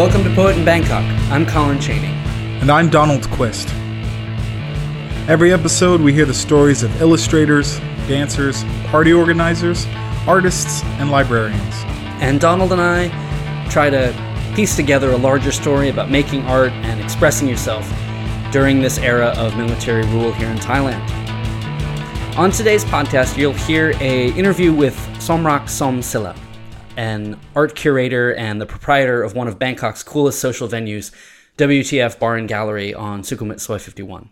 Welcome to Poet in Bangkok. I'm Colin Cheney. And I'm Donald Quist. Every episode, we hear the stories of illustrators, dancers, party organizers, artists, and librarians. And Donald and I try to piece together a larger story about making art and expressing yourself during this era of military rule here in Thailand. On today's podcast, you'll hear a interview with Somrak Som Sila, an art curator and the proprietor of one of Bangkok's coolest social venues, WTF Bar and Gallery on Sukhumvit Soi 51.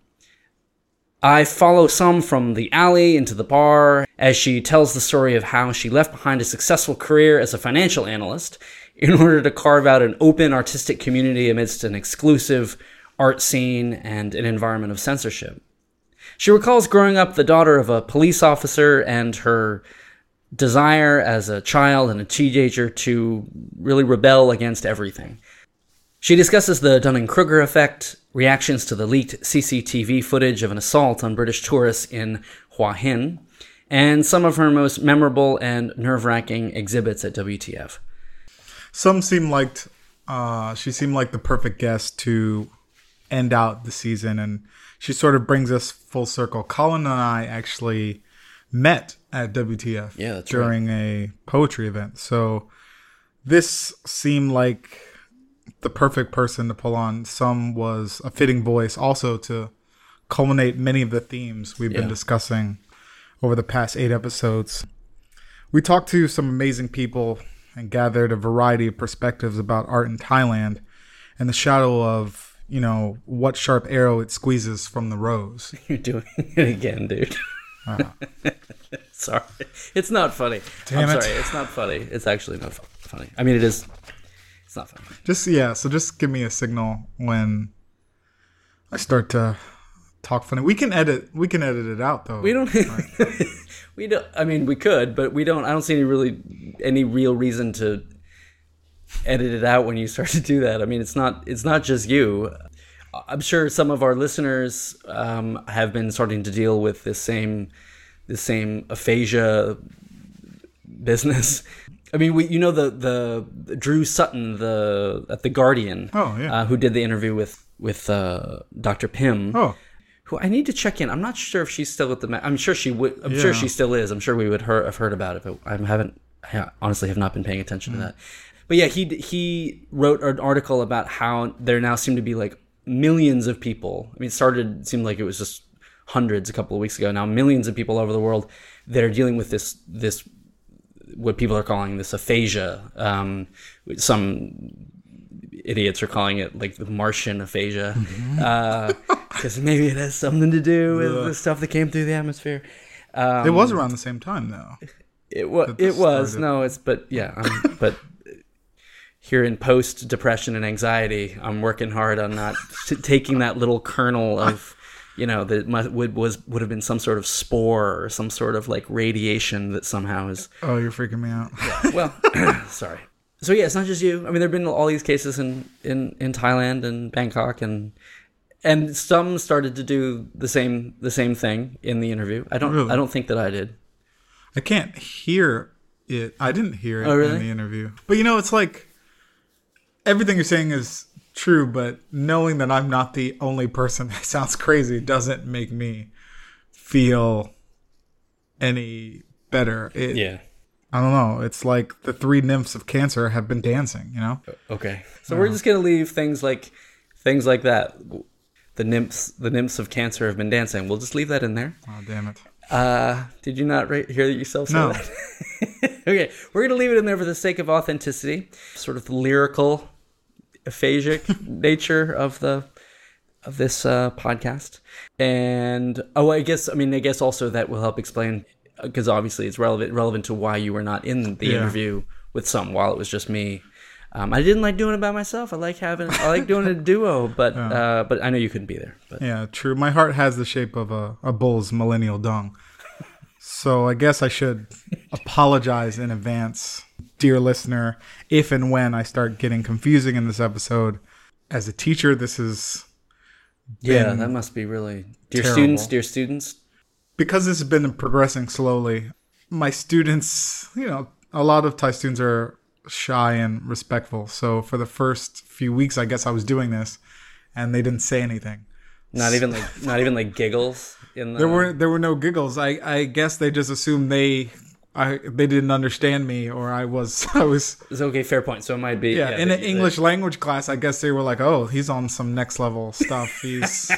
I follow Som from the alley into the bar as she tells the story of how she left behind a successful career as a financial analyst in order to carve out an open artistic community amidst an exclusive art scene and an environment of censorship. She recalls growing up the daughter of a police officer and her desire as a child and a teenager to really rebel against everything. She discusses the Dunning Kruger effect, reactions to the leaked CCTV footage of an assault on British tourists in Hua Hin, and some of her most memorable and nerve wracking exhibits at WTF. Som seem like uh, she seemed like the perfect guest to end out the season, and she sort of brings us full circle. Colin and I actually met at WTF Yeah, during a poetry event, so this seemed like the perfect person to pull on. Som was a fitting voice also to culminate many of the themes we've been discussing over the past eight episodes. We talked to some amazing people and gathered a variety of perspectives about art in Thailand and the shadow of, you know, what sharp arrow it squeezes from the rose. You're doing it again, dude. sorry. It's not funny. Damn I'm it. sorry. It's not funny. It's actually not funny. I mean, it is. It's not funny. Just yeah, so just give me a signal when I start to talk funny. We can edit we can edit it out though. We don't. we don't. I mean, we could, but we don't. I don't see any really any real reason to edit it out when you start to do that. I mean, it's not. It's not just you. I'm sure some of our listeners um, have been starting to deal with this same this same aphasia business. I mean, we, you know the, the Drew Sutton the at the Guardian. Oh, yeah. uh, who did the interview with with uh, Dr. Pym Oh, who I need to check in. I'm not sure if she's still at the. Ma- I'm sure she would. I'm sure she still is. I'm sure we would have heard about it, but I haven't. I honestly have not been paying attention Hmm. to that. But yeah, he he wrote an article about how there now seem to be like millions of people. I mean, it started it seemed like it was just hundreds a couple of weeks ago. Now millions of people all over the world that are dealing with this this what people are calling this aphasia. Um, some idiots are calling it like the Martian aphasia, because maybe it has something to do with the stuff that came through the atmosphere. Um, it was around the same time though. It was. It was. started. No, it's. But yeah. Um, but here in post depression and anxiety, I'm working hard on not taking that little kernel of, you know, that would was would have been Som sort of spore or some sort of like radiation that somehow is Oh, you're freaking me out. yeah, well, sorry. So yeah, it's not just you. I mean, there've been all these cases in in in Thailand and Bangkok, and and some started to do the same the same thing in the interview. I don't Really? I don't think that I did. I can't hear it. I didn't hear it Oh, really? in the interview. But you know, it's like everything you're saying is true, but knowing that I'm not the only person that sounds crazy doesn't make me feel any better. It, Yeah. I don't know. It's like the three nymphs of cancer have been dancing, you know? Okay. So we're just gonna leave things like things like that. The nymphs the nymphs of cancer have been dancing. We'll just leave that in there. Oh, damn it. Uh, did you not ra- hear yourself say No. that? okay, we're gonna leave it in there for the sake of authenticity, sort of the lyrical, aphasic nature of the of this uh, podcast. And oh, I guess I mean I guess also that will help explain because obviously it's relevant relevant to why you were not in the Yeah. interview with Som while it was just me. Um, I didn't like doing it by myself. I like having I like doing a duo, but uh, but I know you couldn't be there. But Yeah, true. My heart has the shape of a, a bull's millennial dung. So I guess I should apologize in advance, dear listener, if and when I start getting confusing in this episode. As a teacher, this is yeah, that must be really dear terrible. students, dear students. because this has been progressing slowly. My students, you know, a lot of Thai students are shy and respectful. So for the first few weeks, I guess I was doing this, and they didn't say anything. Not even like not even like giggles in the There were there were no giggles. I I guess they just assumed they I they didn't understand me or I was I was It's okay, fair point. So it might be yeah, in the- an English language class. I guess they were like, "Oh, he's on some next level stuff." He's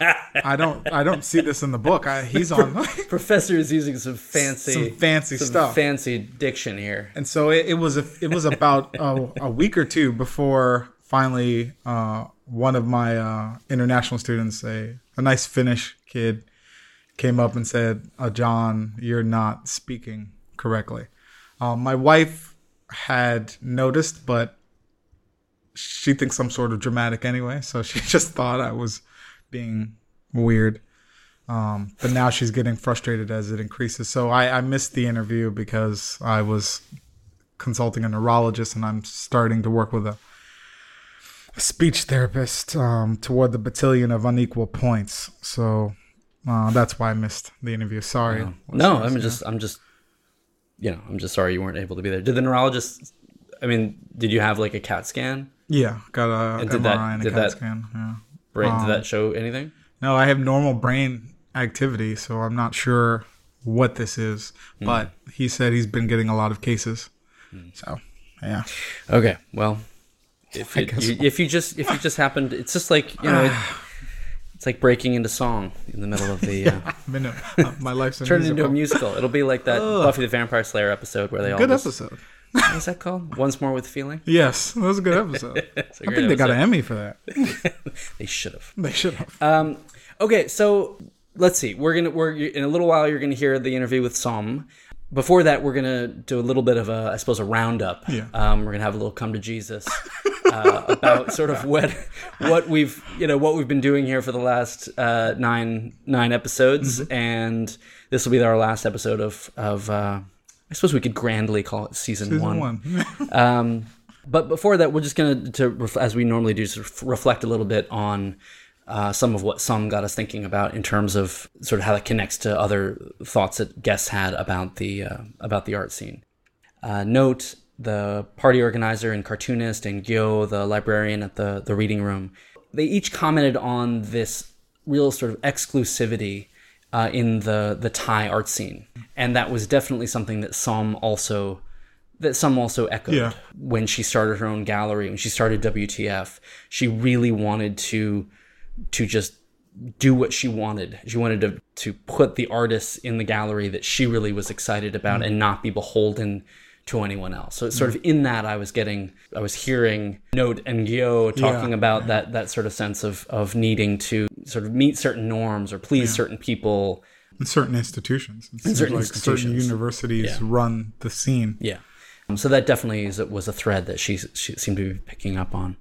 I don't I don't see this in the book. I, he's on professor is using some fancy some fancy some stuff. fancy diction here. and so it, it was a, it was about a, a week or two before finally uh, one of my uh, international students, a, a nice Finnish kid, came up and said, uh, "John, you're not speaking correctly." Um, my wife had noticed, but she thinks I'm sort of dramatic anyway, so she just thought I was being weird. Um, but now she's getting frustrated as it increases. So I, I missed the interview because I was consulting a neurologist and I'm starting to work with a, a speech therapist um, toward the battalion of unequal points. So uh, that's why I missed the interview. Sorry. No, listeners. I'm just I'm just you know, I'm just sorry you weren't able to be there. Did the neurologist I mean, did you have like a CAT scan? Yeah, got a And MRI that- and a CAT that- scan. Yeah. Brain Um, did that show anything? No, I have normal brain activity, so I'm not sure what this is. Hmm. But he said he's been getting a lot of cases. So, yeah. Okay, well, if it, you, if you just if you just happened, it's just like you know, it, it's like breaking into song in the middle of the uh, I've been a- uh, my life's a turn it into a musical. It'll be like that Buffy the Vampire Slayer episode where they all Good just, episode. what is that called? Once more with feeling. Yes, that was a good episode. A I think they got an. Emmy for that. They should have. They should have. Um, okay, so let's see. We're gonna we're in a little while. You're gonna hear the interview with Som. Before that, we're gonna do a little bit of a, I suppose, a roundup. Yeah. Um, we're gonna have a little come to Jesus uh, about sort of what what we've you know what we've been doing here for the last uh, nine nine episodes, and this will be our last episode of of. Uh, I suppose we could grandly call it season, Season one. um, but before that, we're just gonna, to ref- as we normally do, sort of reflect a little bit on uh, some of what Som got us thinking about in terms of sort of how that connects to other thoughts that guests had about the uh, about the art scene. Uh, note the party organizer and cartoonist and Gyo, the librarian at the the reading room. They each commented on this real sort of exclusivity uh, in the the Thai art scene, and that was definitely something that Som also that Som also echoed Yeah. when she started her own gallery when she started WTF. She really wanted to to just do what she wanted. She wanted to to put the artists in the gallery that she really was excited about and not be beholden to anyone else. So it's sort of in that I was getting I was hearing Note and Gyo talking Yeah. about that that sort of sense of of needing to sort of meet certain norms or please certain people. In certain institutions. It certain like certain universities Yeah. run the scene. Yeah. Um, so that definitely is, was a thread that she, she seemed to be picking up on.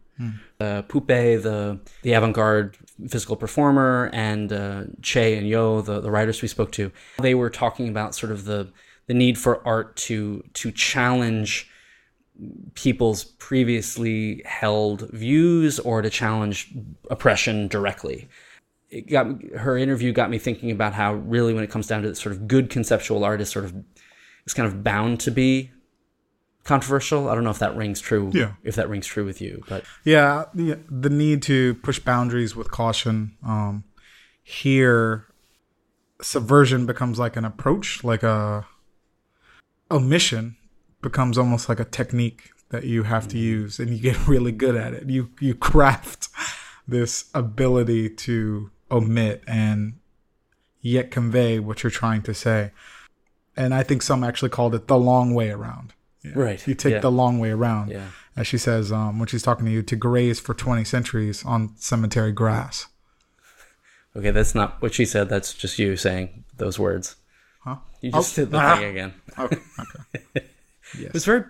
Uh, Pupe, the the avant-garde physical performer, and uh, Che and Yo, the, the writers we spoke to, they were talking about sort of the the need for art to to challenge people's previously held views or to challenge oppression directly. It got her interview got me thinking about how really when it comes down to sort of good conceptual art is sort of is kind of bound to be controversial. I don't know if that rings true. Yeah. If that rings true with you, but Yeah, the, the need to push boundaries with caution. Um, here, subversion becomes like an approach, like a omission becomes almost like a technique that you have to use, and you get really good at it. You you craft this ability to omit and yet convey what you're trying to say. And I think Som actually called it the long way around. Yeah. Right, You take yeah. the long way around yeah. as she says um, when she's talking to you, to graze for 20 centuries on cemetery grass. Okay, that's not what she said. That's just you saying those words. Huh? You just Oh, did the ah. thing again. Okay. okay. It was very,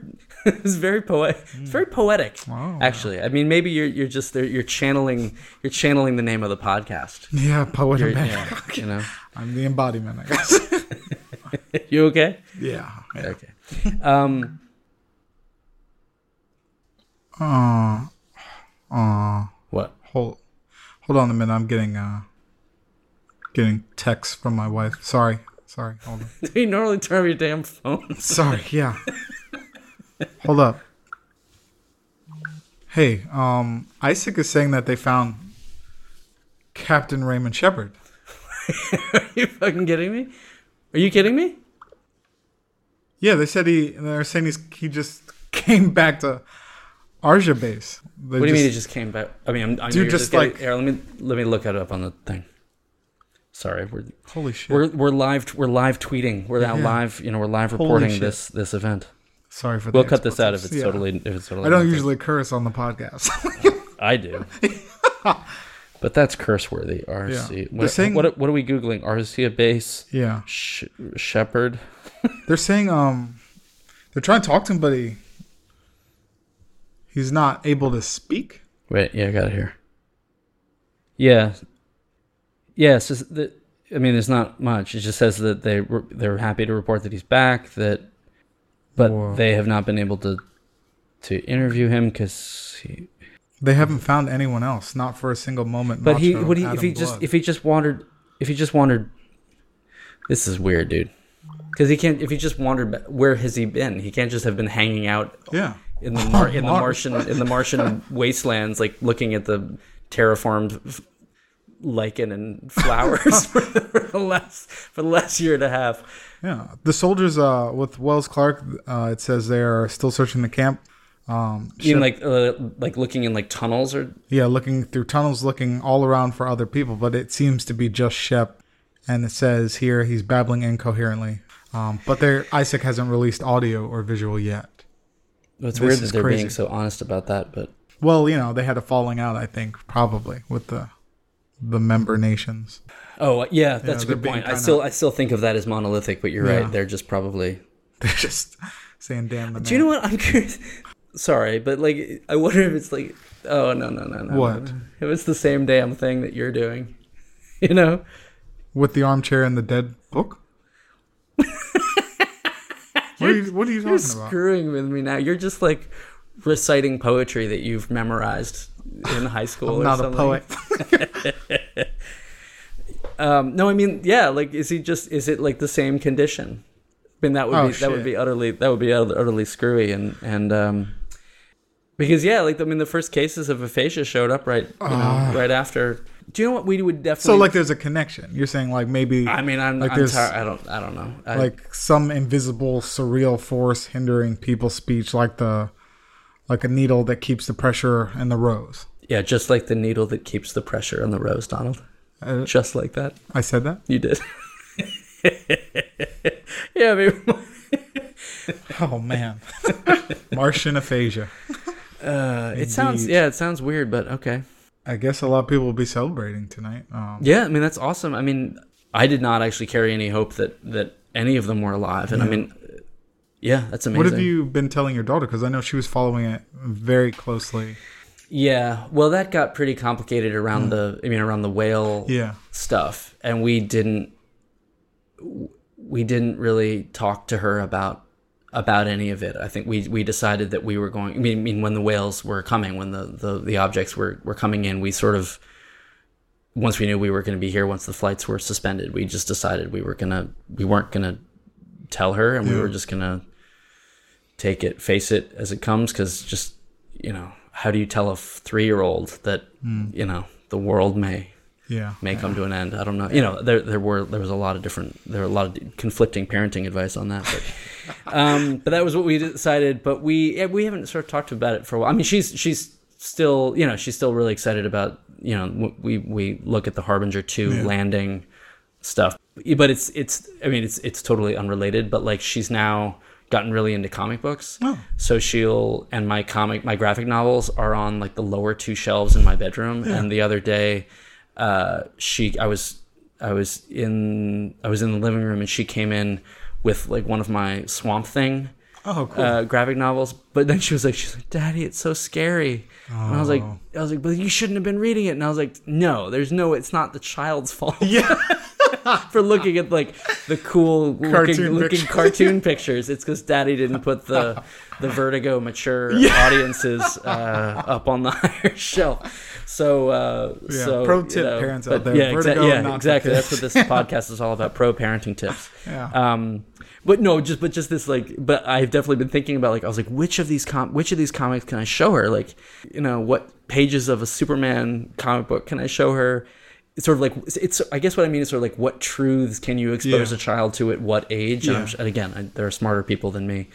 it was very poetic. It's very poetic, Wow. actually. I mean, maybe you're you're just there. You're channeling you're channeling the name of the podcast. Yeah, poet and You're- yeah, you know. I'm the embodiment, I guess. You okay? yeah. yeah. Okay. Um. Uh, uh, What? hold, hold on a minute. I'm getting, uh, getting texts from my wife. Sorry. Sorry. Hold on. Do you normally turn off your damn phone? Sorry. Yeah. hold up. Hey, um, Isaac is saying that they found Captain Raymond Shepard. Are you fucking kidding me? Are you kidding me? Yeah, they said he. They're saying he's he just came back to Arsia base. They What do you mean he just- just came back? I mean, I'm, I Dude, just just like- here, let me let me look it up on the thing. Sorry, we're Holy shit! we're we're live we're live tweeting. We're out Yeah. live. You know, we're live reporting this this event. Sorry for. That. We'll cut this out if it's. Yeah. totally if it's totally. I don't nothing. usually curse on the podcast. I do. but that's curse worthy. Arsia. Yeah. What, saying- what what are we googling? Arsia base yeah, Sh- Shepard. They're saying um, they're trying to talk to him, but he he's not able to speak. Wait, yeah, I got it here. Yeah. Yes, yeah, the, I mean, there's not much. It just says that they were- they're happy to report that he's back. That, but Whoa. they have not been able to to interview him because he. They haven't found anyone else, not for a single moment. But he would he if Adam he just if he just wandered if he just wandered. This is weird, dude. Because he can't. If he just wandered, where has he been? He can't just have been hanging out yeah, in the Mar- in the Martian in the Martian wastelands, like looking at the terraformed f- lichen and flowers for, the, for the last for the last year and a half. yeah. The soldiers uh with Wells Clark, uh, it says they are still searching the camp. Um, You mean like uh, like looking in like tunnels or yeah, looking through tunnels, looking all around for other people, but it seems to be just Shep. And it says here he's babbling incoherently. Um, but there, Isaac hasn't released audio or visual yet. it's This weird that they're crazy. being so honest about that, but Well, you know, they had a falling out, I think, probably with the the member nations. oh yeah, that's they're a good point. I still I still think of that as monolithic, but you're Yeah. right. They're just probably. They're just saying, "Damn the Do you know what I'm curious? Sorry, but like I wonder if it's like oh no no no no What? if it's the same damn thing that you're doing, you know. with the armchair and the dead book." What, are you, what are you You're talking about? screwing with me now. You're just like reciting poetry that you've memorized in high school. I'm or not a something. poet. Um, no, I mean, yeah. Like, is he just? Is it like the same condition? I mean, that would Oh, be that would be utterly that would be utterly screwy and and um, because yeah, like I mean, the first cases of aphasia showed up right you know right after. Do you know what we would definitely? So, like, there's a connection. You're saying, like, maybe I mean, I'm, like I'm there's- tired. I don't I don't know. I, like some invisible, surreal force hindering people's speech, like the like a needle that keeps the pressure in the rose. yeah, just like the needle that keeps the pressure on the rose, Donald. Uh, Just like that. I said that. You did. yeah, maybe. Oh man, Martian aphasia. Uh, it sounds yeah, it sounds weird, but okay. I guess a lot of people will be celebrating tonight. Um, Yeah, I mean that's awesome. I mean, I did not actually carry any hope that that any of them were alive, and I mean, yeah, that's amazing. what have you been telling your daughter? Because I know she was following it very closely. Yeah, well, that got pretty complicated around the. I mean, around the whale Mm. Yeah, stuff, and we didn't. We didn't really talk to her about about any of it. I think we we decided that we were going. I mean, when the whales were coming, when the the, the objects were were coming in, we sort of once we knew we were going to be here, once the flights were suspended, we just decided we were gonna we weren't gonna tell her, and we were just gonna take it, face it as it comes, because just you know, how do you tell a three year old that hmm. you know the world may yeah. may come to an end. I don't know. You know, there there were there was a lot of different there were a lot of conflicting parenting advice on that, but um, but that was what we decided. But we yeah, we haven't sort of talked about it for a while. I mean, she's she's still you know she's still really excited about you know we we look at the Harbinger two Yeah. landing stuff, but it's it's I mean it's it's totally unrelated. But like she's now gotten really into comic books. Oh. So she'll and my comic my graphic novels are on like the lower two shelves in my bedroom. And the other day, uh, she I was I was in I was in the living room and she came in with like one of my Swamp Thing Oh, cool. uh, graphic novels. But then she was like, she's like, Daddy, it's so scary. And I was like, Oh. I was like, but you shouldn't have been reading it. And I was like, no, there's no, it's not the child's fault. yeah. for looking at like the cool looking, Cartoon looking pictures. cartoon pictures. It's because Daddy didn't put the the Vertigo mature audiences uh, up on the higher shelf. So, uh, Yeah, so pro you tip know, parents out there, Yeah, Vertigo, yeah, exactly. That's what this podcast is all about: pro parenting tips. Yeah. Um, but no, just but just this like, but I've definitely been thinking about like I was like, which of these com which of these comics can I show her? Like, you know, what pages of a Superman comic book can I show her? It's sort of like it's, I guess what I mean is sort of like what truths can you expose Yeah. a child to at what age? And, Yeah. s- and again, I, there are smarter people than me.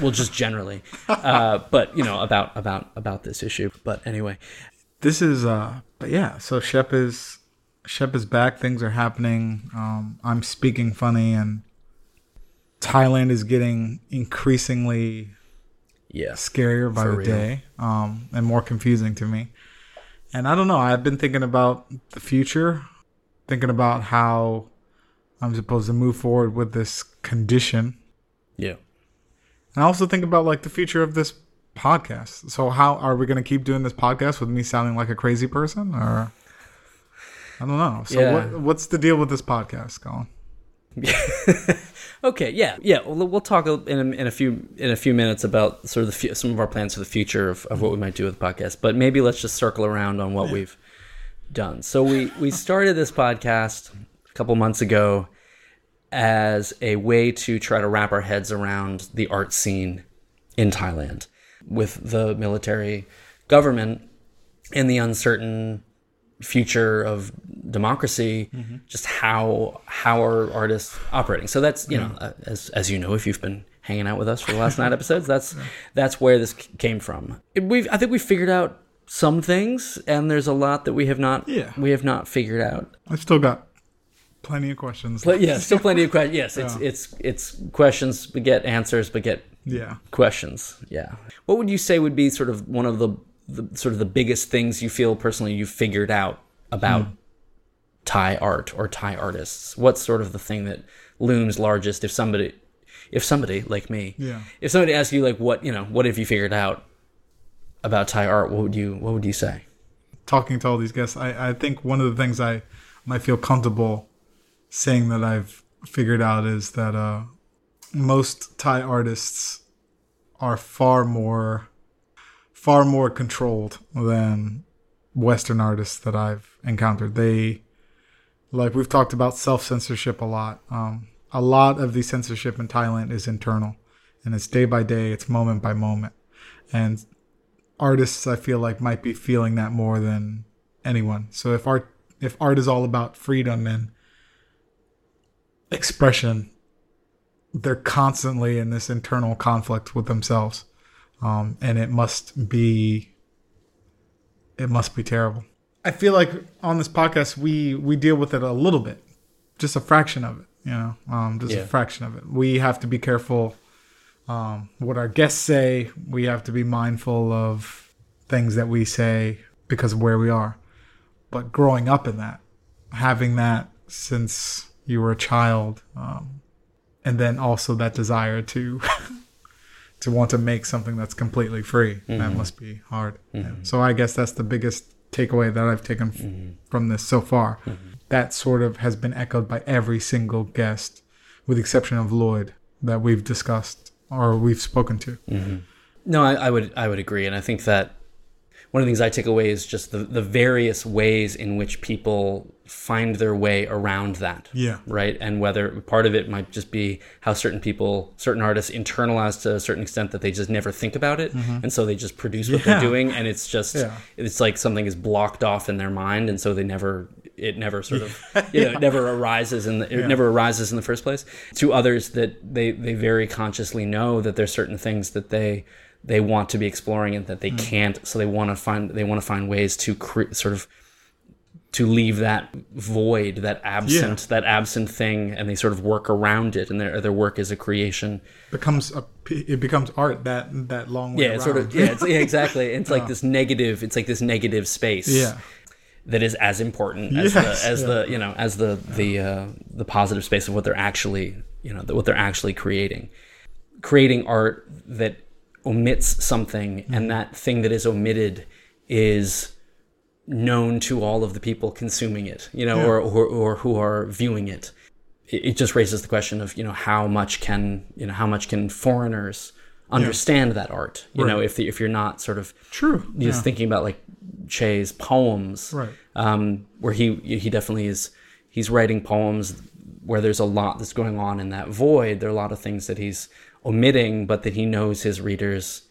Well, just generally, uh, but you know about about about this issue. But anyway, this is uh but yeah so shep is shep is back things are happening um i'm speaking funny and thailand is getting increasingly yes, scarier by the real. day um and more confusing to me and i don't know i've been thinking about the future thinking about how i'm supposed to move forward with this condition yeah. and I also think about like the future of this podcast. So how are we going to keep doing this podcast with me sounding like a crazy person or I don't know. So Yeah. what, what's the deal with this podcast, Colin? Okay, yeah, yeah. We'll, we'll talk in a, in a few in a few minutes about sort of some of our plans for the future of, of what we might do with the podcast. But maybe let's just circle around on what we've done. So we we started this podcast a couple months ago as a way to try to wrap our heads around the art scene in Thailand with the military government and the uncertain future of democracy just how how are artists operating. So that's you know uh, as as you know if you've been hanging out with us for the last nine episodes that's that's where this came from. We've i think we figured out some things and there's a lot that we have not Yeah. we have not figured out. I've still got plenty of questions. but yeah still plenty of questions yes it's it's it's questions beget answers beget yeah. questions yeah. What would you say would be sort of one of the, the sort of the biggest things you feel personally you've figured out about Hmm. thai art or thai artists what's sort of the thing that looms largest if somebody if somebody like me Yeah. if somebody asks you like what you know what have you figured out about thai art what would you what would you say Talking to all these guests, I, I think one of the things I might feel comfortable saying that I've figured out is that uh, most Thai artists are far more far more controlled than Western artists that I've encountered. They like we've talked about self censorship a lot. Um, a lot of the censorship in Thailand is internal, and it's day by day, it's moment by moment, and artists I feel like might be feeling that more than anyone. So if art if art is all about freedom and expression, they're constantly in this internal conflict with themselves, um, and it must be it must be terrible. I feel like on this podcast we we deal with it a little bit, just a fraction of it. You know, um, just Yeah. a fraction of it. We have to be careful um, what our guests say. We have to be mindful of things that we say because of where we are. But growing up in that, having that since you were a child, um, and then also that desire to to want to make something that's completely free, that mm-hmm. must be hard. Mm-hmm. And So I guess that's the biggest takeaway that I've taken f- mm-hmm. from this so far. That sort of has been echoed by every single guest, with the exception of Lloyd, that we've discussed or we've spoken to. No, I, I would I would agree, and I think that one of the things I take away is just the, the various ways in which people find their way around that. Yeah. Right. And whether part of it might just be how certain people, certain artists internalize to a certain extent that they just never think about it. And so they just produce what Mm-hmm. Yeah. they're doing. And it's just, Yeah. it's like something is blocked off in their mind. And so they never, it never sort of, you know, it never arises in the, it never arises in the first place. To others that they, they very consciously know that there's certain things that they, they want to be exploring and that they Mm. can't. So they want to find, they want to find ways to cre- sort of, to leave that void, that absent, that absent thing, and they sort of work around it, and their their work is a creation. becomes a it becomes art that that long way Yeah, it's sort of around. yeah, it's, yeah exactly. It's like this negative. It's like this negative space. Yeah. that is as important as Yes, the as yeah. the you know as the the uh, the positive space of what they're actually you know what they're actually creating. Creating art that omits something, Mm-hmm. and that thing that is omitted is known to all of the people consuming it, you know, Yeah. or, or or who are viewing it. It, it just raises the question of you know how much can you know how much can foreigners understand that art? You know, if the, if you're not sort of True. just thinking about like Che's poems, Right. um, where he he definitely is he's writing poems where there's a lot that's going on in that void. There are a lot of things that he's omitting, but that he knows his readers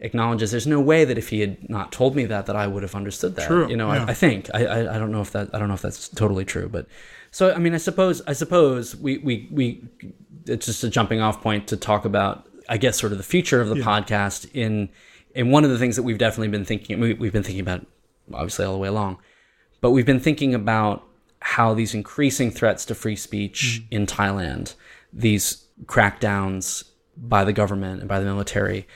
acknowledges. There's no way that if he had not told me that, that I would have understood that. True, You know, yeah. I, I think I, I I don't know if that I don't know if that's totally true, but so I mean, I suppose I suppose we we we it's just a jumping off point to talk about I guess sort of the future of the podcast in in one of the things that we've definitely been thinking we, we've been thinking about obviously all the way along but we've been thinking about how these increasing threats to free speech mm. in Thailand, these crackdowns by the government and by the military,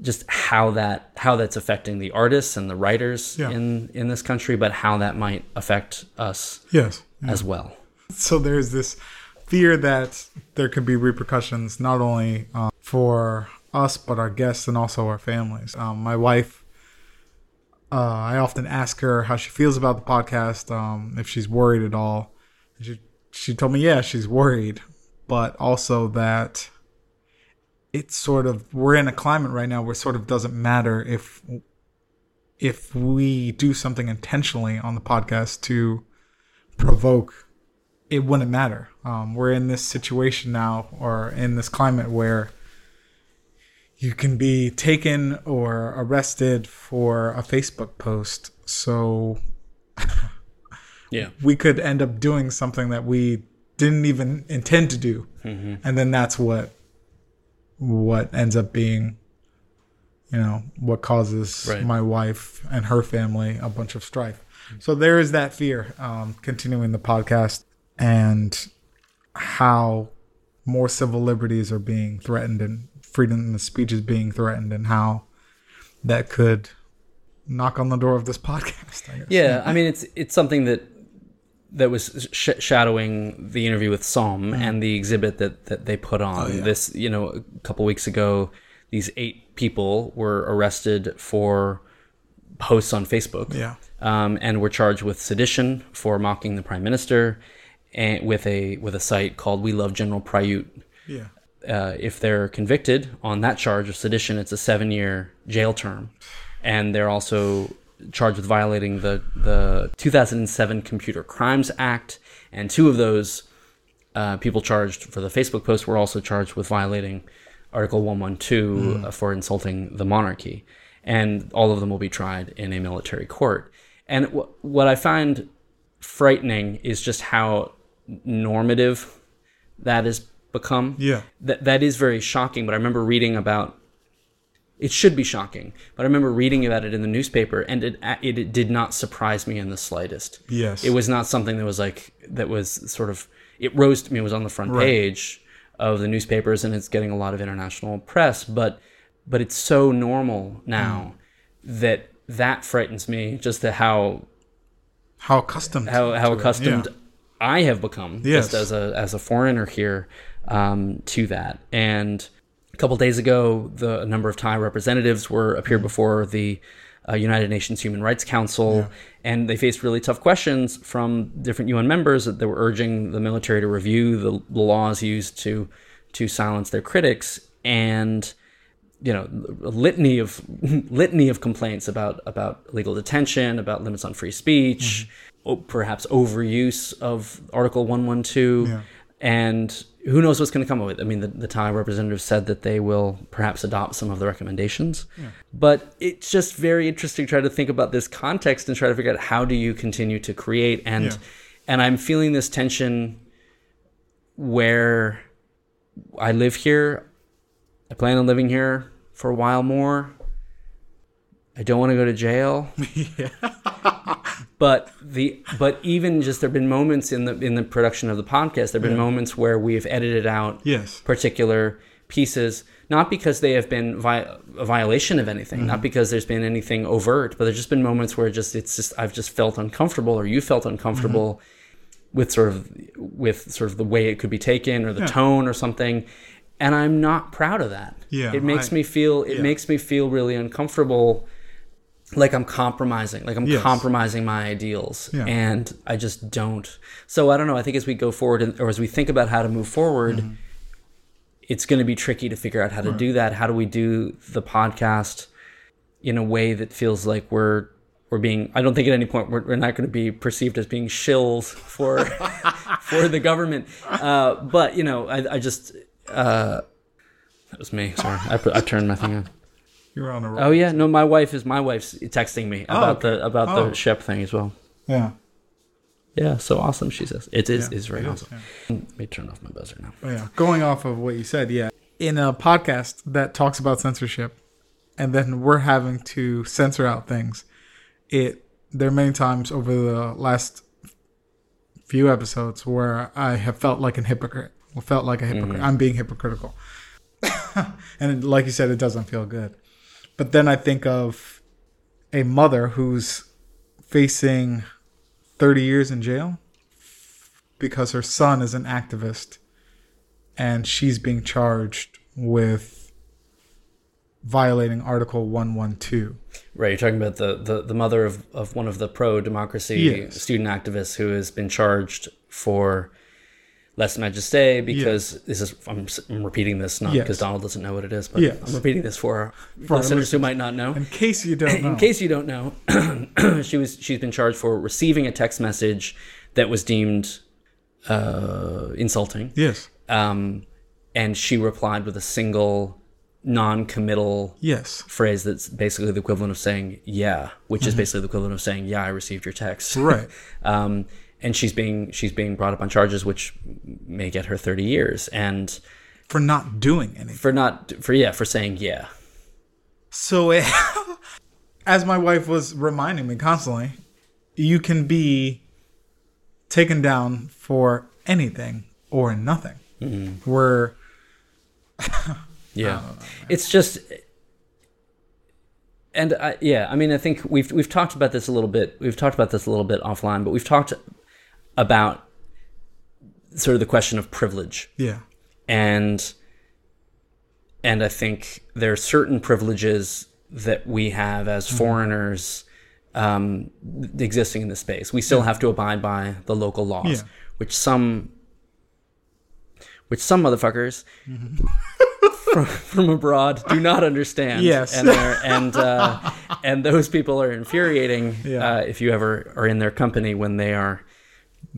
just how that how that's affecting the artists and the writers Yeah. in in this country, but how that might affect us Yes. as well. So there's this fear that there could be repercussions not only um, for us but our guests and also our families. Um, my wife, uh, I often ask her how she feels about the podcast, um, if she's worried at all. She she told me, yeah, she's worried, but also that it's sort of we're in a climate right now where it sort of doesn't matter if if we do something intentionally on the podcast to provoke it wouldn't matter. Um, we're in this situation now, or in this climate where you can be taken or arrested for a Facebook post. So Yeah. we could end up doing something that we didn't even intend to do, and then that's what what ends up being, you know, what causes Right. my wife and her family a bunch of strife. So there is that fear. Um, continuing the podcast and how more civil liberties are being threatened and freedom of speech is being threatened, and how that could knock on the door of this podcast. I guess. Yeah, I mean it's it's something that that was sh- shadowing the interview with Som and the exhibit that that they put on. This, you know, a couple weeks ago, these eight people were arrested for posts on Facebook. Yeah. Um, and were charged with sedition for mocking the prime minister, and with a with a site called We Love General Prayut Yeah. uh, if they're convicted on that charge of sedition, it's a seven year jail term. And they're also charged with violating the, the 2007 Computer Crimes Act. And two of those uh, people charged for the Facebook post were also charged with violating Article 112 uh, for insulting the monarchy. And all of them will be tried in a military court. And wh- what I find frightening is just how normative that has become Yeah. that that is very shocking. But I remember reading about. It should be shocking, but I remember reading about it in the newspaper, and it it, it did not surprise me in the slightest. Yes. it was not something that was like that was sort of. It rose to me. It was on the front Right. page of the newspapers, and it's getting a lot of international press. But but it's so normal now Mm. that that frightens me. Just the how How accustomed. how how accustomed Yeah. I have become Yes. just as a as a foreigner here um, to that. And couple days ago, the a number of Thai representatives were appeared before the uh, United Nations Human Rights Council, and they faced really tough questions from different UN members that they were urging the military to review the, the laws used to to silence their critics and you know a litany of litany of complaints about about illegal detention, about limits on free speech, o- perhaps overuse of Article One One Two, and who knows what's going to come of it. I mean, the, the Thai representative said that they will perhaps adopt some of the recommendations, but it's just very interesting to try to think about this context and try to figure out how do you continue to create and Yeah. and I'm feeling this tension where I live here. I plan on living here for a while more. I don't want to go to jail. But the but even just there've been moments in the in the production of the podcast, there've been moments where we've edited out Yes. particular pieces, not because they have been vi- a violation of anything, not mm-hmm. because there's been anything overt, but there's just been moments where just it's just I've just felt uncomfortable or you felt uncomfortable mm-hmm. with sort of with sort of the way it could be taken or the tone or something. And I'm not proud of that. Yeah, It makes I- me feel it yeah. makes me feel really uncomfortable like I'm compromising, like I'm Yes. compromising my ideals, Yeah. and I just don't. So I don't know. I think as we go forward, and, or as we think about how to move forward, Mm-hmm. it's going to be tricky to figure out how to do that. How do we do the podcast in a way that feels like we're we're being? I don't think at any point we're, we're not going to be perceived as being shills for for the government. Uh, but you know, I, I just uh, that was me. Sorry, I, I turned my thing on. You're on a roll. Oh yeah, no, my wife is my wife's texting me oh, about okay. the about Oh. the Shep thing as well. Yeah. Yeah, so awesome. She says it is Yeah, is very it is, awesome. Let me turn off my buzzer now. Oh, yeah. Going off of what you said, yeah. In a podcast that talks about censorship, and then we're having to censor out things, it there are many times over the last few episodes where I have felt like an hypocrite. Felt like a hypocrite. Mm-hmm. I'm being hypocritical. and like you said, it doesn't feel good. But then I think of a mother who's facing 30 years in jail because her son is an activist and she's being charged with violating Article 112. Right, you're talking about the, the, the mother of, of one of the pro democracy Yes. student activists who has been charged for less than I just say because this is I'm, I'm repeating this not Yes. because Donald doesn't know what it is, but Yes. I'm repeating this for, For our listeners who might not know. In case you don't know. In case you don't know, she was she's been charged for receiving a text message that was deemed uh, insulting. yes. um, and she replied with a single non-committal Yes. phrase that's basically the equivalent of saying "yeah," which is basically the equivalent of saying "yeah, I received your text." Right. um, and she's being she's being brought up on charges which may get her 30 years, and For not doing anything. for not for yeah for saying yeah. So, it, eh, as my wife was reminding me constantly, you can be taken down for anything or nothing. Mm-hmm. We're Yeah, it's just, and I, yeah, I mean, I think we've we've talked about this a little bit. We've talked about this a little bit offline, but we've talked about sort of the question of privilege, yeah, and and I think there are certain privileges that we have as foreigners um, existing in this space. We still have to abide by the local laws, Yeah. which some which some motherfuckers from, from abroad do not understand. Yes. and and uh, and those people are infuriating Yeah. uh, if you ever are in their company when they are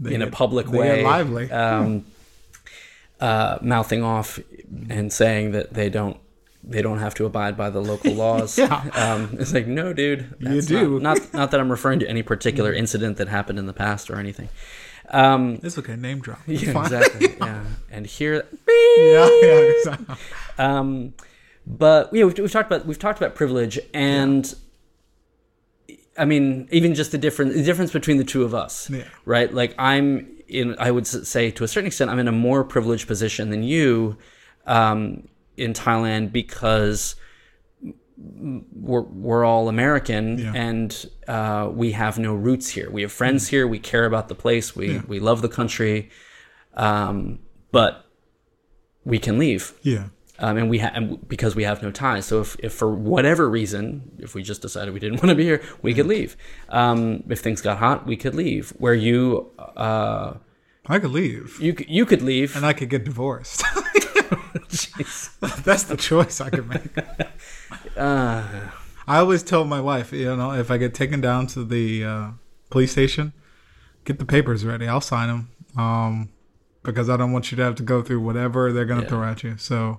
in a public they way get lively. um, uh, mouthing off and saying that they don't they don't have to abide by the local laws. Yeah. um, it's like no, dude, that's do. Not, not not that I'm referring to any particular incident that happened in the past or anything. Um, it's okay. Name drop. Yeah, fine. exactly. Yeah, and here, yeah, yeah, exactly. um, but yeah, we've, we've talked about we've talked about privilege, and I mean, even just the difference the difference between the two of us, Yeah. right? Like I'm in, I would say to a certain extent, I'm in a more privileged position than you um, in Thailand because we're we're all American Yeah. and uh, we have no roots here. We have friends here. We care about the place. We Yeah. we love the country, um, but we can leave Yeah, um, and we ha- and because we have no ties. So if, if for whatever reason, if we just decided we didn't want to be here, we could leave. Um, if things got hot, we could leave. Where you, uh, I could leave you you could leave. and I could get divorced. That's the choice I could make. Uh, I always tell my wife, you know, if I get taken down to the uh, police station, get the papers ready. I'll sign them um, because I don't want you to have to go through whatever they're going to Yeah. throw at you. So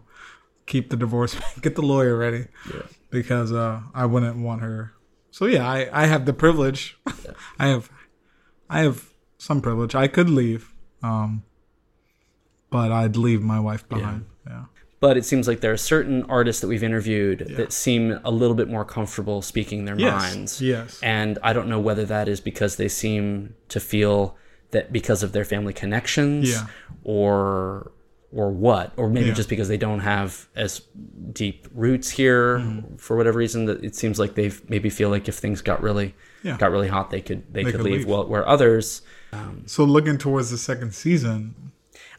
keep the divorce, get the lawyer ready Yeah. because uh, I wouldn't want her. So yeah, I, I have the privilege. I have I have some privilege. I could leave, um, but I'd leave my wife behind. Yeah. but it seems like there are certain artists that we've interviewed that seem a little bit more comfortable speaking their Yes. minds. Yes. And I don't know whether that is because they seem to feel that because of their family connections Yeah. or or what or maybe Yeah. just because they don't have as deep roots here Mm-hmm. for whatever reason that it seems like they've maybe feel like if things got really Yeah. got really hot they could they, could, could leave. leave. well where others So looking towards the second season,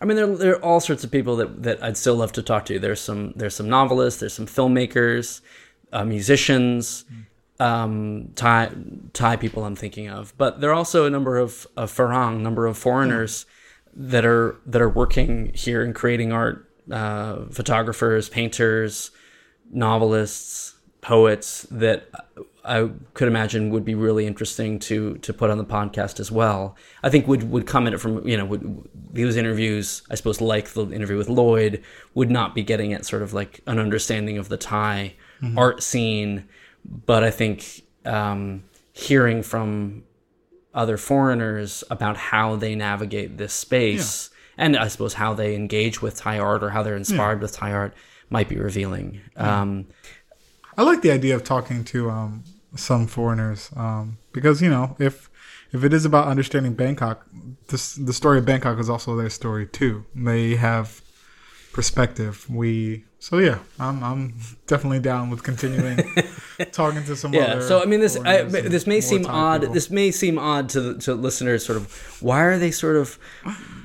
I mean, there, there are all sorts of people that, that I'd still love to talk to. There's some there's some novelists, there's some filmmakers, uh, musicians, um, Thai Thai people I'm thinking of, but there are also a number of, of Farang, number of foreigners that are that are working here and creating art. Uh, photographers, painters, novelists, poets that I could imagine would be really interesting to to put on the podcast as well. I think would would come at it from you know would these interviews I suppose like the interview with Lloyd would not be getting at sort of like an understanding of the Thai art scene, but I think um, hearing from other foreigners about how they navigate this space and I suppose how they engage with Thai art or how they're inspired with Thai art might be revealing. Um, I like the idea of talking to um, some foreigners um, because you know if if it is about understanding Bangkok, this the story of Bangkok is also their story too. They have perspective. We so yeah, I'm I'm definitely down with continuing talking to some. Yeah. So I mean, this I, this may seem odd. people. This may seem odd to to listeners. Sort of, why are they sort of,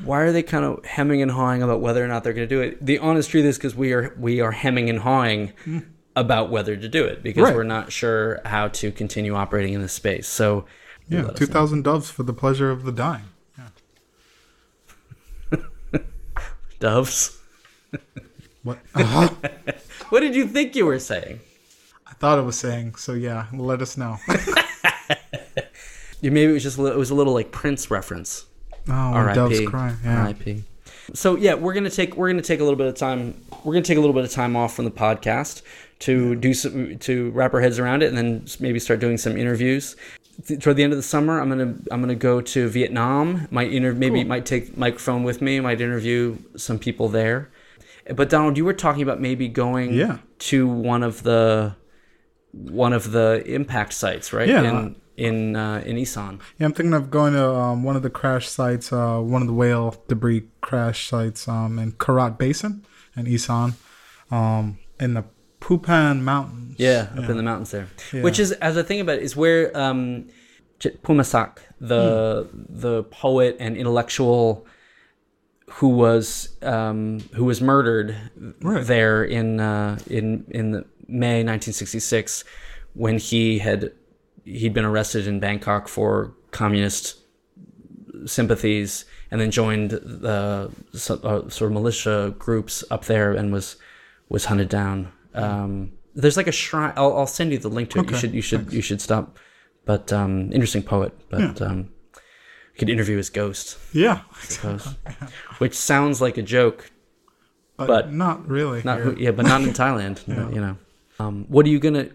why are they kind of hemming and hawing about whether or not they're going to do it? The honest truth is because we are we are hemming and hawing hmm. about whether to do it because Right. we're not sure how to continue operating in this space. So yeah, two thousand doves for the pleasure of the dying. Yeah. doves. What uh What did you think you were saying? I thought it was saying. So yeah, let us know. You maybe it was just a little, it was a little like Prince reference. Oh, when doves R.I.P. cry. Yeah. R.I.P. So yeah, we're gonna take we're gonna take a little bit of time. We're gonna take a little bit of time off from the podcast to do some to wrap our heads around it, and then maybe start doing some interviews. Th- Toward the end of the summer, I'm gonna I'm gonna go to Vietnam. Might inter- maybe Cool. might take microphone with me. Might interview some people there. But Donald, you were talking about maybe going Yeah. to one of the one of the impact sites, right? Yeah. In in uh, in Isan. Yeah, I'm thinking of going to um, one of the crash sites, uh, one of the whale debris crash sites um, in Khorat Basin in Isan, um, in the Phu Phan Mountains. Yeah, up in the mountains there. Yeah. Which is, as I think about it, is where um, Phumisak, the the poet and intellectual who was um, who was murdered Right. there in uh, in in the May 1966 when he had he'd been arrested in Bangkok for communist sympathies and then joined the uh, sort of militia groups up there and was was hunted down. Um, there's like a shrine. I'll, I'll send you the link to it. You should you should you should stop. But um, interesting poet. But um, you could interview his ghost, Yeah, suppose, which sounds like a joke. but, But not really. Not here. yeah, but not in Thailand. no, You know, um, what are you gonna?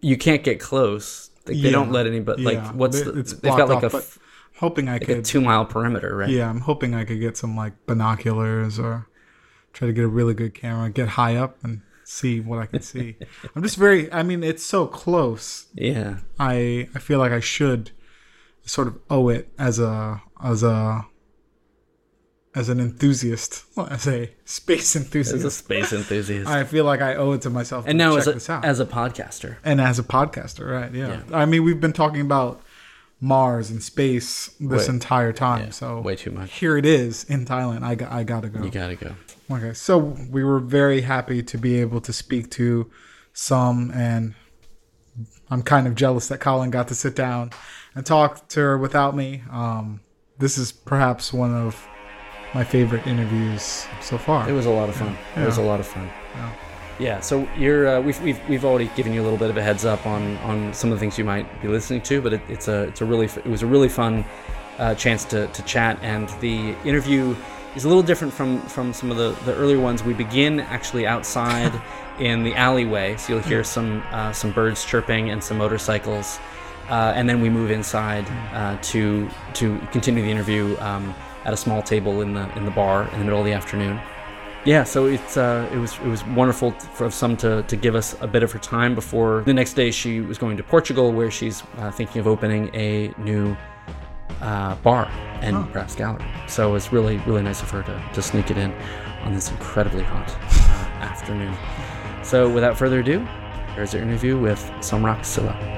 You can't get close. Like, They don't let anybody. Like yeah. what's the, it's they've got like a, off, f- hoping I like a could. two mile perimeter, right? yeah, I'm hoping I could get some like binoculars or try to get a really good camera, get high up and see what I can see. I'm just very. I mean, it's so close. Yeah. I I feel like I should sort of owe it as a as a as an enthusiast, well, as a space enthusiast, As a space enthusiast. I feel like I owe it to myself. and to now check as a, this out. as a podcaster. and as a podcaster, right? Yeah. Yeah. I mean, we've been talking about Mars and space this Way- entire time, yeah, so way too much. Here it is in Thailand. I got, I gotta go. You gotta go. Okay, so we were very happy to be able to speak to Som, and I'm kind of jealous that Colin got to sit down and talk to her without me. Um, this is perhaps one of my favorite interviews so far. It was a lot of fun. It was a lot of fun. Yeah. Yeah. So you're uh, we've, we've we've already given you a little bit of a heads up on on some of the things you might be listening to, but it, it's a it's a really it was a really fun uh, chance to to chat, and the interview is a little different from from some of the the earlier ones. We begin actually outside in the alleyway, so you'll hear some uh, some birds chirping and some motorcycles. Uh, and then we move inside uh, to to continue the interview um, at a small table in the in the bar in the middle of the afternoon. Yeah, so it's uh, it was it was wonderful for Som to, to give us a bit of her time before the next day she was going to Portugal, where she's uh, thinking of opening a new uh, bar and brass gallery. So it's really really nice of her to, to sneak it in on this incredibly hot uh, afternoon. So without further ado, here's our interview with Somrak Sila.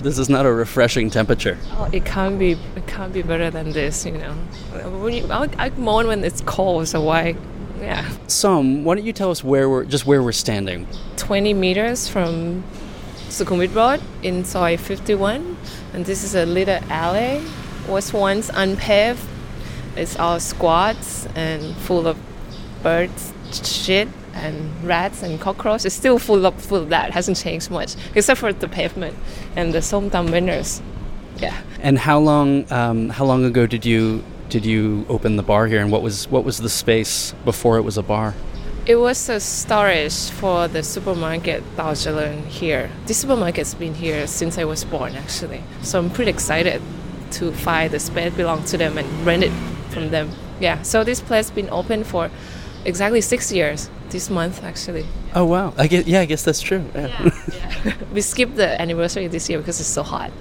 This is not a refreshing temperature. Oh, it can't be. It can't be better than this. You know. You, I, I moan when it's cold. So why? Yeah. Som, why don't you tell us where we're just where we're standing? 20 meters from Sukhumvit Road in Soi 51, and this is a little alley. Was once unpaved. It's all squats and full of birds, shit, and rats and cockroaches. It's still full of full of that. Hasn't changed much except for the pavement and the somtam vendors. Yeah. And how long um, how long ago did you did you open the bar here and what was what was the space before it was a bar? It was a storage for the supermarket Daojalen here. This supermarket's been here since I was born, actually. So I'm pretty excited to find the space belong to them and rent it from them. Yeah. So this place been open for exactly six years this month, actually. Oh wow. I guess yeah, I guess that's true. Yeah. we skipped the anniversary this year because it's so hot.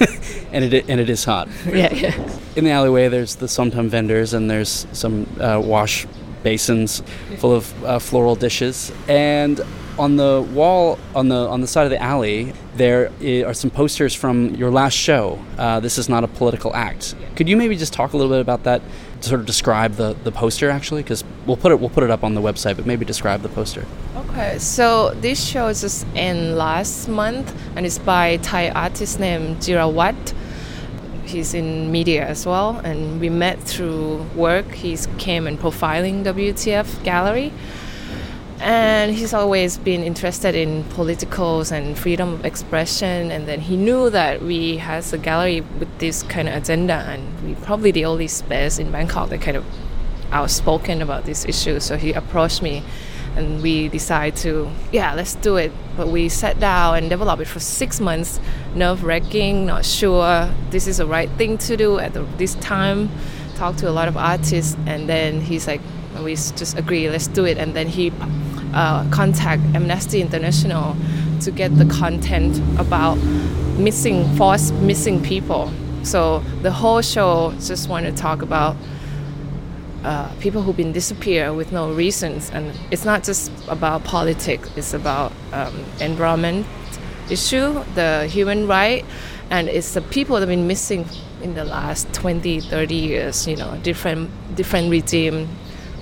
and it and it is hot. Yeah, yeah. In the alleyway, there's the somtam vendors, and there's some uh, wash basins full of uh, floral dishes. And on the wall, on the on the side of the alley, there are some posters from your last show. Uh, this is not a political act. Could you maybe just talk a little bit about that? Sort of describe the, the poster actually, because we'll put it we'll put it up on the website, but maybe describe the poster. Okay, so this show is just in last month, and it's by Thai artist named Jirawat. He's in media as well, and we met through work. He came and profiling WTF gallery, and he's always been interested in politicals and freedom of expression. And then he knew that we has a gallery with this kind of agenda, and we probably the only space in Bangkok that kind of outspoken about this issue. So he approached me and we decided to, yeah, let's do it. But we sat down and developed it for six months, nerve wracking, not sure this is the right thing to do at the, this time. Talked to a lot of artists, and then he's like, we just agree, let's do it. And then he uh, contact Amnesty International to get the content about missing, forced missing people. So the whole show just want to talk about uh, people who've been disappeared with no reasons, and it's not just about politics. It's about um, environment issue, the human right, and it's the people that have been missing in the last 20, 30 years. You know, different different regime.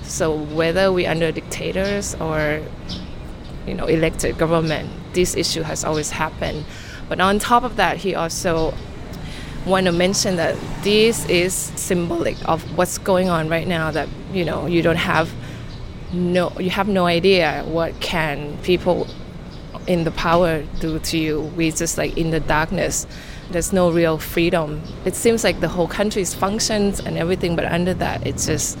So whether we under dictators or you know elected government, this issue has always happened. But on top of that, he also want to mention that this is symbolic of what's going on right now that you know you don't have no you have no idea what can people in the power do to you we just like in the darkness there's no real freedom it seems like the whole country's functions and everything but under that it's just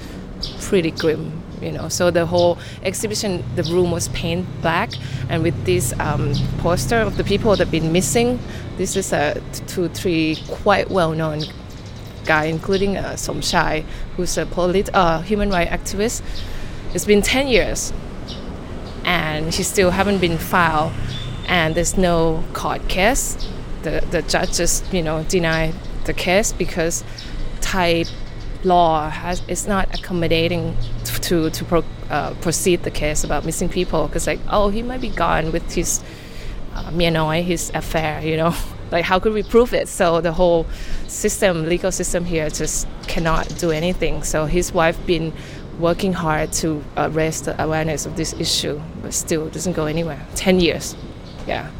pretty grim you know. So the whole exhibition the room was painted black and with this um, poster of the people that have been missing this is a two three quite well-known guy including uh, Somchai who's a polit- uh, human rights activist. It's been 10 years and he still haven't been filed and there's no court case. The, the judge just you know denied the case because Thai law has is not accommodating to to pro, uh, proceed the case about missing people because like oh he might be gone with his uh, Mia Noi, his affair you know? Like how could we prove it? So the whole system legal system here just cannot do anything. So his wife been working hard to uh, raise the awareness of this issue but still doesn't go anywhere. 10 years. Yeah.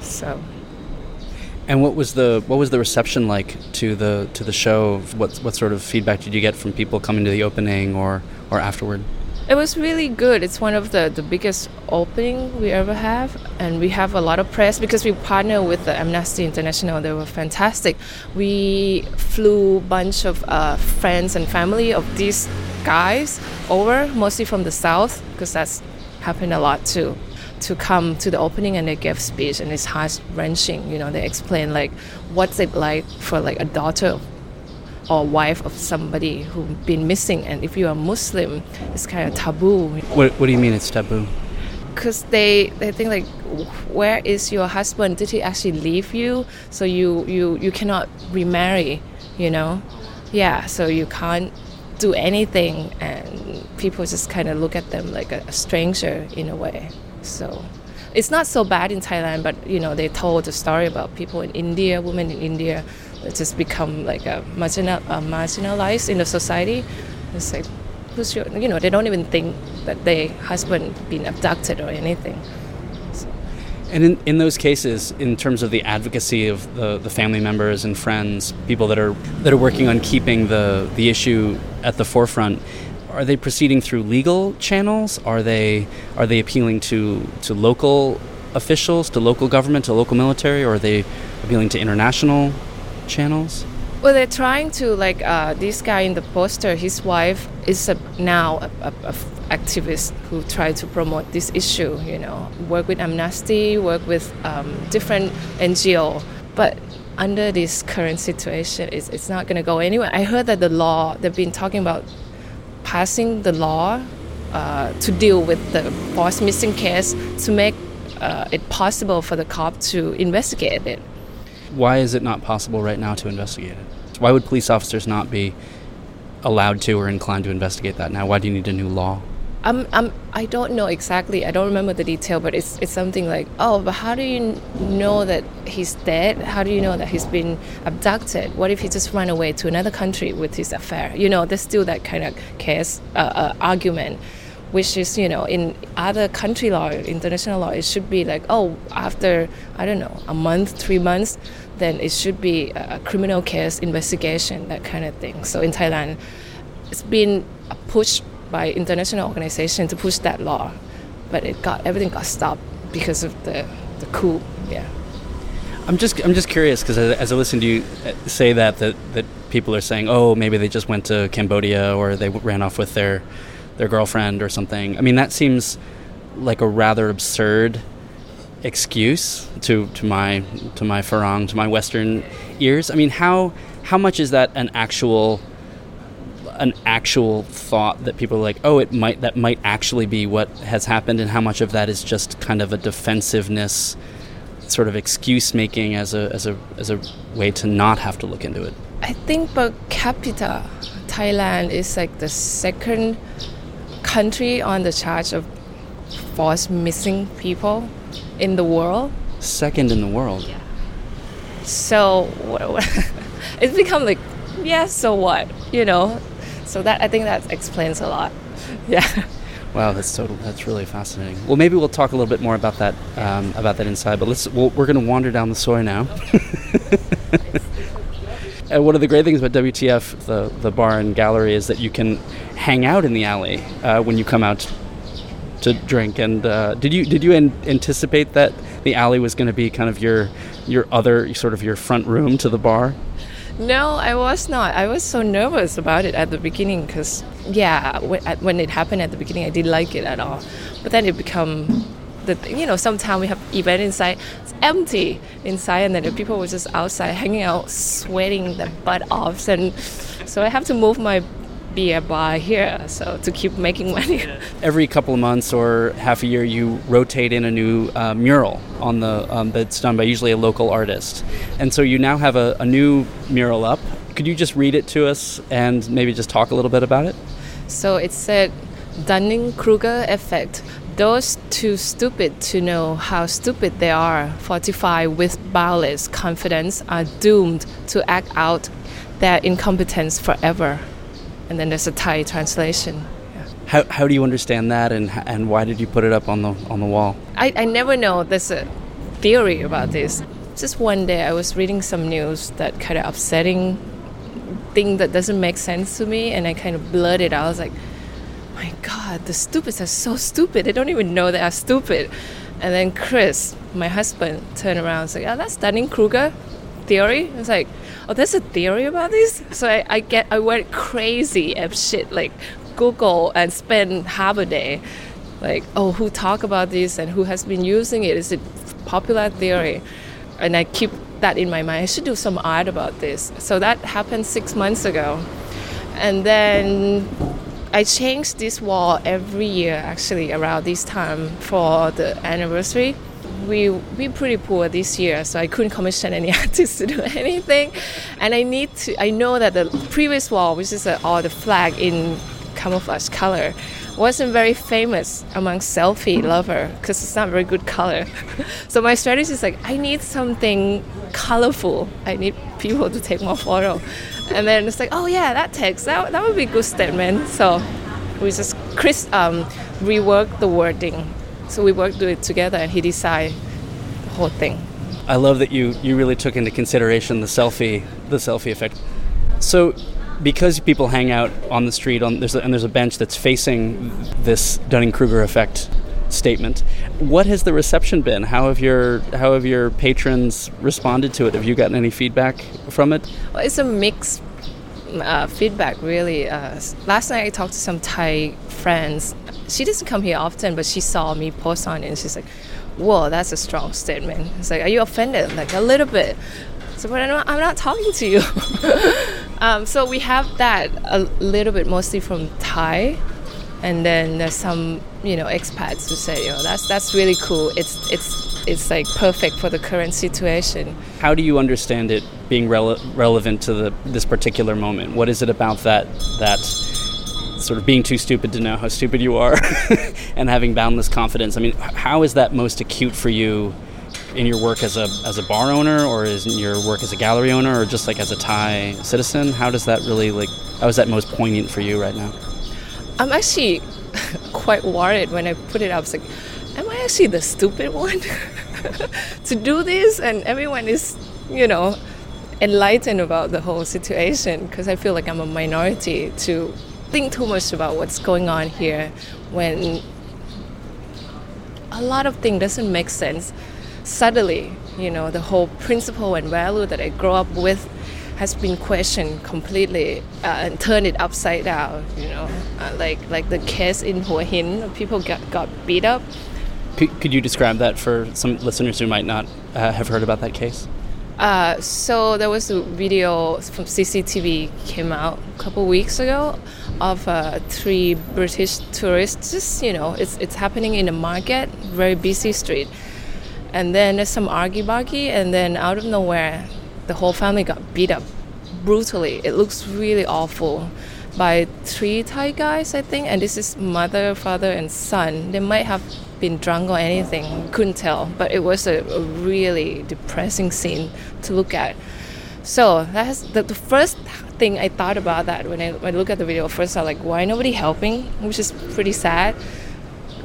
So And what was the what was the reception like to the to the show? What what sort of feedback did you get from people coming to the opening or or afterward? It was really good. It's one of the, the biggest opening we ever have, and we have a lot of press because we partner with the Amnesty International. They were fantastic. We flew a bunch of uh, friends and family of these guys over, mostly from the south, because that's happened a lot too, to come to the opening and they gave speech, and it's heart wrenching. You know, they explain like what's it like for like a daughter or wife of somebody who's been missing. And if you are Muslim, it's kind of taboo What, what do you mean it's taboo? because they they think like where is your husband did he actually leave you so you you you cannot remarry you know yeah so you can't do anything and people just kind of look at them like a, a stranger in a way so it's not so bad in thailand but you know they told the story about people in india women in india that just become like a marginal, marginalized in the society. It's like who's your you know they don't even think that their husband been abducted or anything. And in, in those cases, in terms of the advocacy of the, the family members and friends, people that are that are working on keeping the, the issue at the forefront, are they proceeding through legal channels? Are they are they appealing to, to local officials, to local government, to local military, or are they appealing to international channels? Well, they're trying to like uh, this guy in the poster. His wife is a, now a, activist who try to promote this issue. You know, work with Amnesty, work with um, different NGO, but under this current situation, it's, it's not going to go anywhere. I heard that the law they've been talking about passing the law uh, to deal with the forced missing case to make uh, it possible for the cop to investigate it. Why is it not possible right now to investigate it? Why would police officers not be allowed to or inclined to investigate that now? Why do you need a new law? I'm, I'm, I don't know exactly. I don't remember the detail, but it's, it's something like, oh, but how do you know that he's dead? How do you know that he's been abducted? What if he just ran away to another country with his affair? You know, there's still that kind of case uh, uh, argument, which is, you know, in other country law, international law, it should be like, oh, after, I don't know, a month, three months, then it should be a, criminal case investigation, that kind of thing. So in Thailand, it's been a push by international organization to push that law, but it got everything got stopped because of the the coup. Yeah. I'm just I'm just curious because as, I listen to you uh, say that, that that people are saying, oh, maybe they just went to Cambodia or they ran off with their their girlfriend or something. I mean, that seems like a rather absurd excuse to, to my to my farang to my Western ears. I mean, how how much is that an actual an actual thought that people are like, oh, it might that might actually be what has happened, and how much of that is just kind of a defensiveness, sort of excuse making as a as a as a way to not have to look into it. I think per capita, Thailand is like the second country on the charge of forced missing people in the world. Second in the world. Yeah. So what, what it's become like, yeah, so what? You know. So that I think that explains a lot. Yeah. Wow, that's total. That's really fascinating. Well, maybe we'll talk a little bit more about that um, about that inside. But let's. We'll, we're going to wander down the soi now. and one of the great things about WTF, the the bar and gallery, is that you can hang out in the alley uh, when you come out to drink. And uh, did you did you an- anticipate that the alley was going to be kind of your your other sort of your front room to the bar? No, I was not. I was so nervous about it at the beginning because, yeah, when, it happened at the beginning, I didn't like it at all. But then it become the you know sometimes we have event inside, it's empty inside, and then the people were just outside hanging out, sweating their butt off, and so I have to move my beer bar here so to keep making money. every couple of months or half a year you rotate in a new uh, mural on the um, that's done by usually a local artist and so you now have a, a new mural up could you just read it to us and maybe just talk a little bit about it So it said Dunning Kruger effect. Those too stupid to know how stupid they are, fortified with boundless confidence, are doomed to act out their incompetence forever. And then there's a Thai translation. how, how do you understand that and, and why did you put it up on the on the wall I, I never know there's a theory about this. Just one day I was reading some news that kind of upsetting thing that doesn't make sense to me and I kind of blurted out. I was like, my God, the stupids are so stupid. They don't even know they are stupid. And then Chris, my husband, turned around and was like, oh, that's Dunning-Kruger theory. I was like, oh, there's a theory about this? So I, I get, I went crazy at shit, like Google and spend half a day like oh who talk about this and who has been using it is it popular theory and i keep that in my mind. I should do some art about this. So that happened six months ago. And then I change this wall every year actually around this time for the anniversary. We we pretty poor this year, so I couldn't commission any artists to do anything. And I need to I know that the previous wall, which is uh, all the flag in camouflage color, wasn't very famous among selfie lover because it's not very good color. so my strategy is like I need something colorful. I need people to take more photo. And then it's like, oh yeah, that text that, that would be a good statement. So we just Chris um, reworked the wording. So we worked it together, and he decided the whole thing. I love that you you really took into consideration the selfie the selfie effect. So because people hang out on the street on there's a, and there's a bench that's facing this Dunning-Kruger effect statement. What has the reception been? How have your how have your patrons responded to it? Have you gotten any feedback from it? Well, it's a mixed uh, feedback, really. Uh, last night I talked to some Thai friends. She doesn't come here often, but she saw me post on it and she's like, Whoa, that's a strong statement. It's like, Are you offended? Like, a little bit. So, but I'm not, I'm not talking to you. um, so, we have that a little bit mostly from Thai. And then there's some, you know, expats who say, "Yo, that's that's really cool. It's it's it's like perfect for the current situation." How do you understand it being rele- relevant to the this particular moment? What is it about that that sort of being too stupid to know how stupid you are and having boundless confidence? I mean, how is that most acute for you in your work as a as a bar owner, or is in your work as a gallery owner, or just like as a Thai citizen? How does that really like? How is that most poignant for you right now? I'm actually quite worried when I put it up. It's like, am I actually the stupid one to do this? And everyone is, you know, enlightened about the whole situation because I feel like I'm a minority to think too much about what's going on here when a lot of things doesn't make sense. Suddenly, you know, the whole principle and value that I grew up with has been questioned completely uh, and turned it upside down. You know, uh, like like the case in Hua Hin, people got, got beat up. Could, could you describe that for some listeners who might not uh, have heard about that case? Uh, so there was a video from CCTV came out a couple weeks ago of uh, three British tourists. Just you know, it's it's happening in a market, very busy street, and then there's some argy bargy, and then out of nowhere, the whole family got beat up brutally. It looks really awful by three Thai guys, I think, and this is mother, father, and son. They might have been drunk or anything, couldn't tell, but it was a, a really depressing scene to look at. So that's the, the first thing I thought about that when I, when I look at the video. First, I was like, why nobody helping? Which is pretty sad.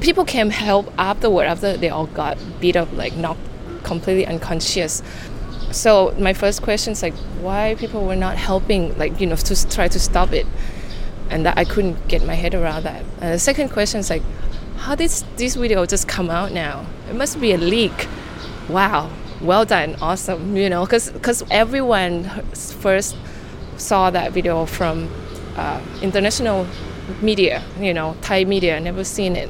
People came help afterward after they all got beat up, like knocked completely unconscious. So my first question is like, why people were not helping, like you know, to try to stop it, and that I couldn't get my head around that. And the second question is like, how did this video just come out now? It must be a leak. Wow, well done, awesome. You know, because because everyone first saw that video from uh, international media, you know, Thai media, never seen it.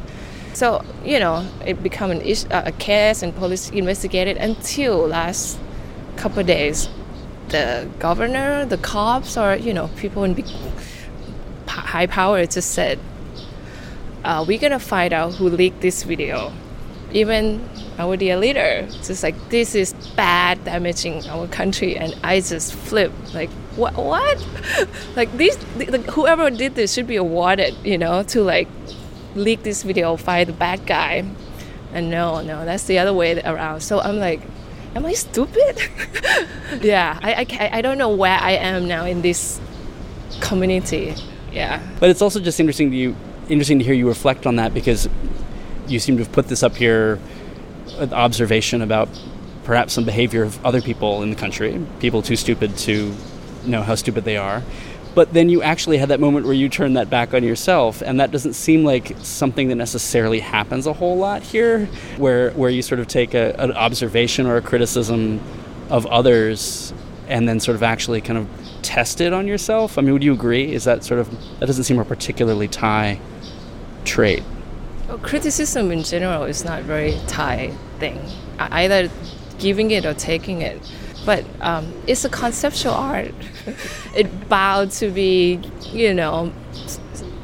So you know, it became an ish, uh, a case, and police investigated until last couple days. The governor, the cops, or you know, people in big, high power just said, uh, "We're gonna find out who leaked this video." Even our dear leader, just like this is bad, damaging our country, and I just flip like, what? What? like these, the, the, whoever did this should be awarded, you know, to like leak this video, find the bad guy. And no, no, that's the other way around. So I'm like, am I stupid? yeah, I, I, I don't know where I am now in this community. Yeah. But it's also just interesting to you, interesting to hear you reflect on that because you seem to have put this up here, an observation about perhaps some behavior of other people in the country, people too stupid to know how stupid they are. But then you actually had that moment where you turned that back on yourself, and that doesn't seem like something that necessarily happens a whole lot here, where where you sort of take a, an observation or a criticism of others and then sort of actually kind of test it on yourself. I mean, would you agree? Is that sort of that doesn't seem particularly Thai trait? Well, criticism in general is not very Thai thing. Either giving it or taking it. but um, it's a conceptual art. it bound to be, you know,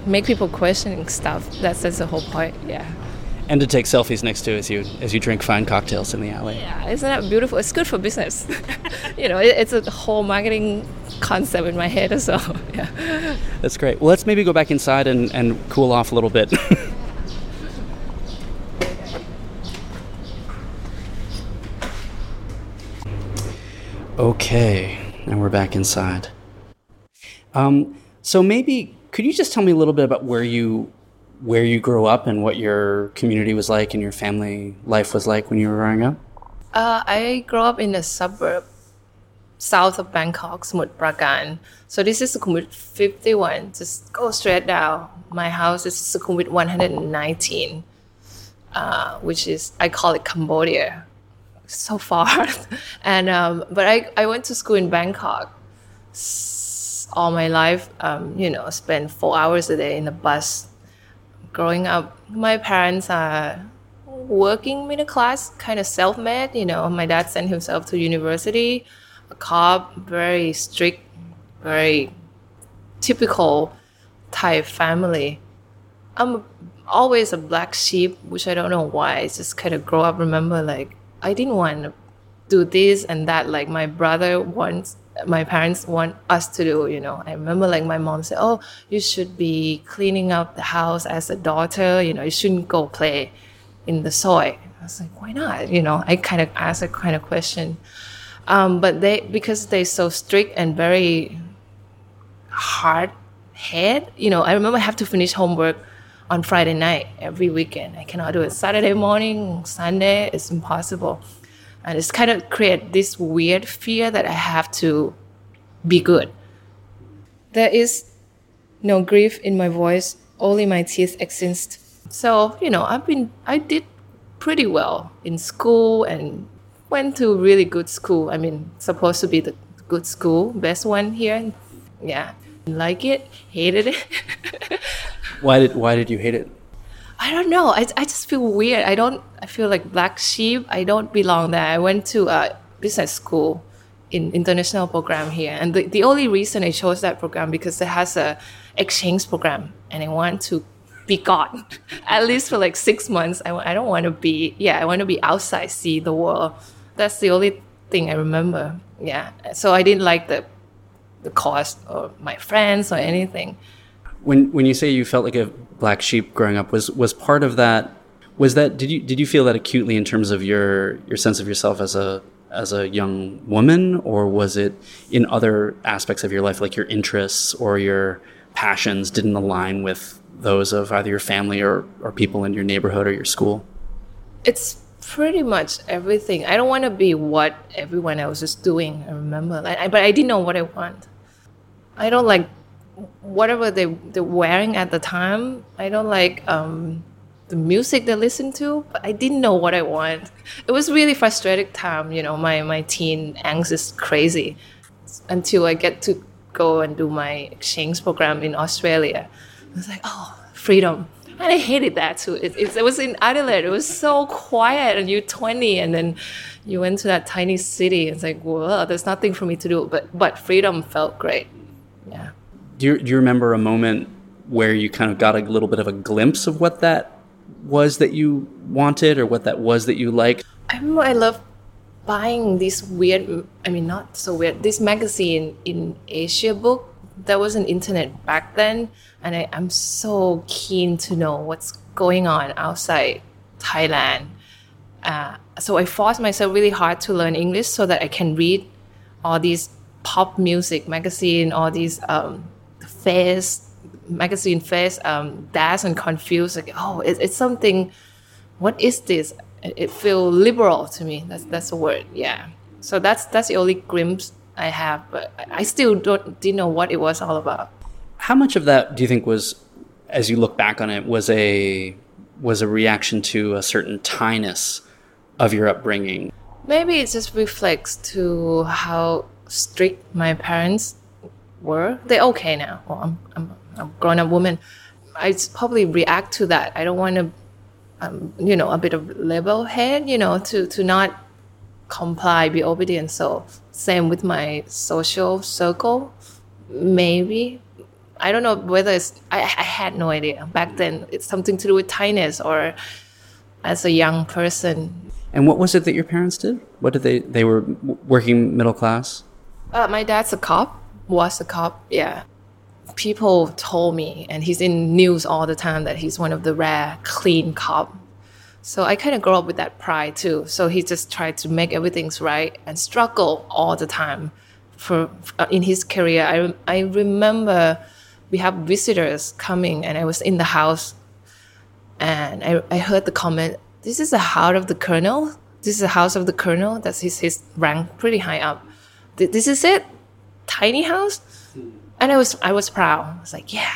make people questioning stuff. That's that's the whole point. Yeah. And to take selfies next to as you as you drink fine cocktails in the alley. Yeah, isn't that beautiful? It's good for business. you know, it, it's a whole marketing concept in my head as well. Yeah. That's great. Well, let's maybe go back inside and, and cool off a little bit. okay, and we're back inside. Um, so maybe could you just tell me a little bit about where you where you grew up and what your community was like and your family life was like when you were growing up? Uh, I grew up in a suburb south of Bangkok, Samut Prakan. So this is Sukhumvit 51. Just go straight down. My house is Sukhumvit 119, uh, which is I call it Cambodia. So far, and um, but I I went to school in Bangkok. All my life, um, you know, spent four hours a day in the bus. Growing up, my parents are working middle class, kind of self made. You know, my dad sent himself to university, a cop, very strict, very typical Thai family. I'm always a black sheep, which I don't know why. I just kind of grow up, remember, like, I didn't want to do this and that, like my brother wants. My parents want us to do, you know. I remember like my mom said, "Oh, you should be cleaning up the house as a daughter. You know, you shouldn't go play in the soil." I was like, "Why not?" You know, I kind of asked a kind of question. Um, but they because they're so strict and very hard head. You know, I remember I have to finish homework on Friday night every weekend. I cannot do it Saturday morning, Sunday. It's impossible, and it's kind of create this weird fear that I have to be good. There is no grief in my voice. Only my teeth exist. So you know, I've been I did pretty well in school and went to really good school. I mean, supposed to be the good school, best one here. Yeah, like it, hated it. Why did why did you hate it? I don't know. I, I just feel weird. I don't. I feel like black sheep. I don't belong there. I went to a business school in international program here, and the, the only reason I chose that program because it has a exchange program, and I want to be gone at least for like six months. I, I don't want to be. Yeah, I want to be outside, see the world. That's the only thing I remember. Yeah. So I didn't like the the cost or my friends or anything. When when you say you felt like a black sheep growing up, was was part of that was that did you did you feel that acutely in terms of your your sense of yourself as a as a young woman, or was it in other aspects of your life, like your interests or your passions didn't align with those of either your family or, or people in your neighborhood or your school? it's pretty much everything. I don't want to be what everyone else is doing. I remember, like, I, but I didn't know what I want. I don't like whatever they they're wearing at the time. I don't like um, the music they listen to, but I didn't know what I want. It was really frustrating time. You know, my my teen angst is crazy until I get to go and do my exchange program in Australia. I was like, oh, freedom. And I hated that too. It, it, it was in Adelaide. It was so quiet, and you're 20, and then you went to that tiny city. It's like, well, there's nothing for me to do. But but freedom felt great. Yeah. Do you, do you remember a moment where you kind of got a little bit of a glimpse of what that was that you wanted or what that was that you liked? I remember I loved buying this weird, I mean, not so weird, this magazine in Asia book. There was an internet back then, and I, I'm so keen to know what's going on outside Thailand. Uh, so I forced myself really hard to learn English so that I can read all these pop music magazine, all these um, face magazine face, um, Dazed and Confused. Like, oh, it, it's something what is this? It, it feel liberal to me. That's that's the word. Yeah. So that's that's the only glimpse I have, but I still don't didn't know what it was all about. How much of that do you think was, as you look back on it, was a was a reaction to a certain Thai-ness of your upbringing? Maybe it just reflects to how strict my parents were. They're okay now. Well, I'm I'm a grown up woman. I probably react to that. I don't want to, um, you know, a bit of level head, you know, to to not comply, be obedient. So Same with my social circle, maybe. I don't know whether it's, I, I had no idea back then. It's something to do with Thai-ness or as a young person. And what was it that your parents did? What did they? They were working middle class. Uh, my dad's a cop, was a cop, yeah. People told me, and he's in news all the time, that he's one of the rare clean cop. So I kind of grew up with that pride too. So he just tried to make everything's right and struggle all the time for uh, in his career. I, I remember we have visitors coming, and I was in the house, and I, I heard the comment, "This is the house of the colonel. This is the house of the colonel. That's his his rank, pretty high up. Th- This is it, tiny house." And I was I was proud. I was like, "Yeah."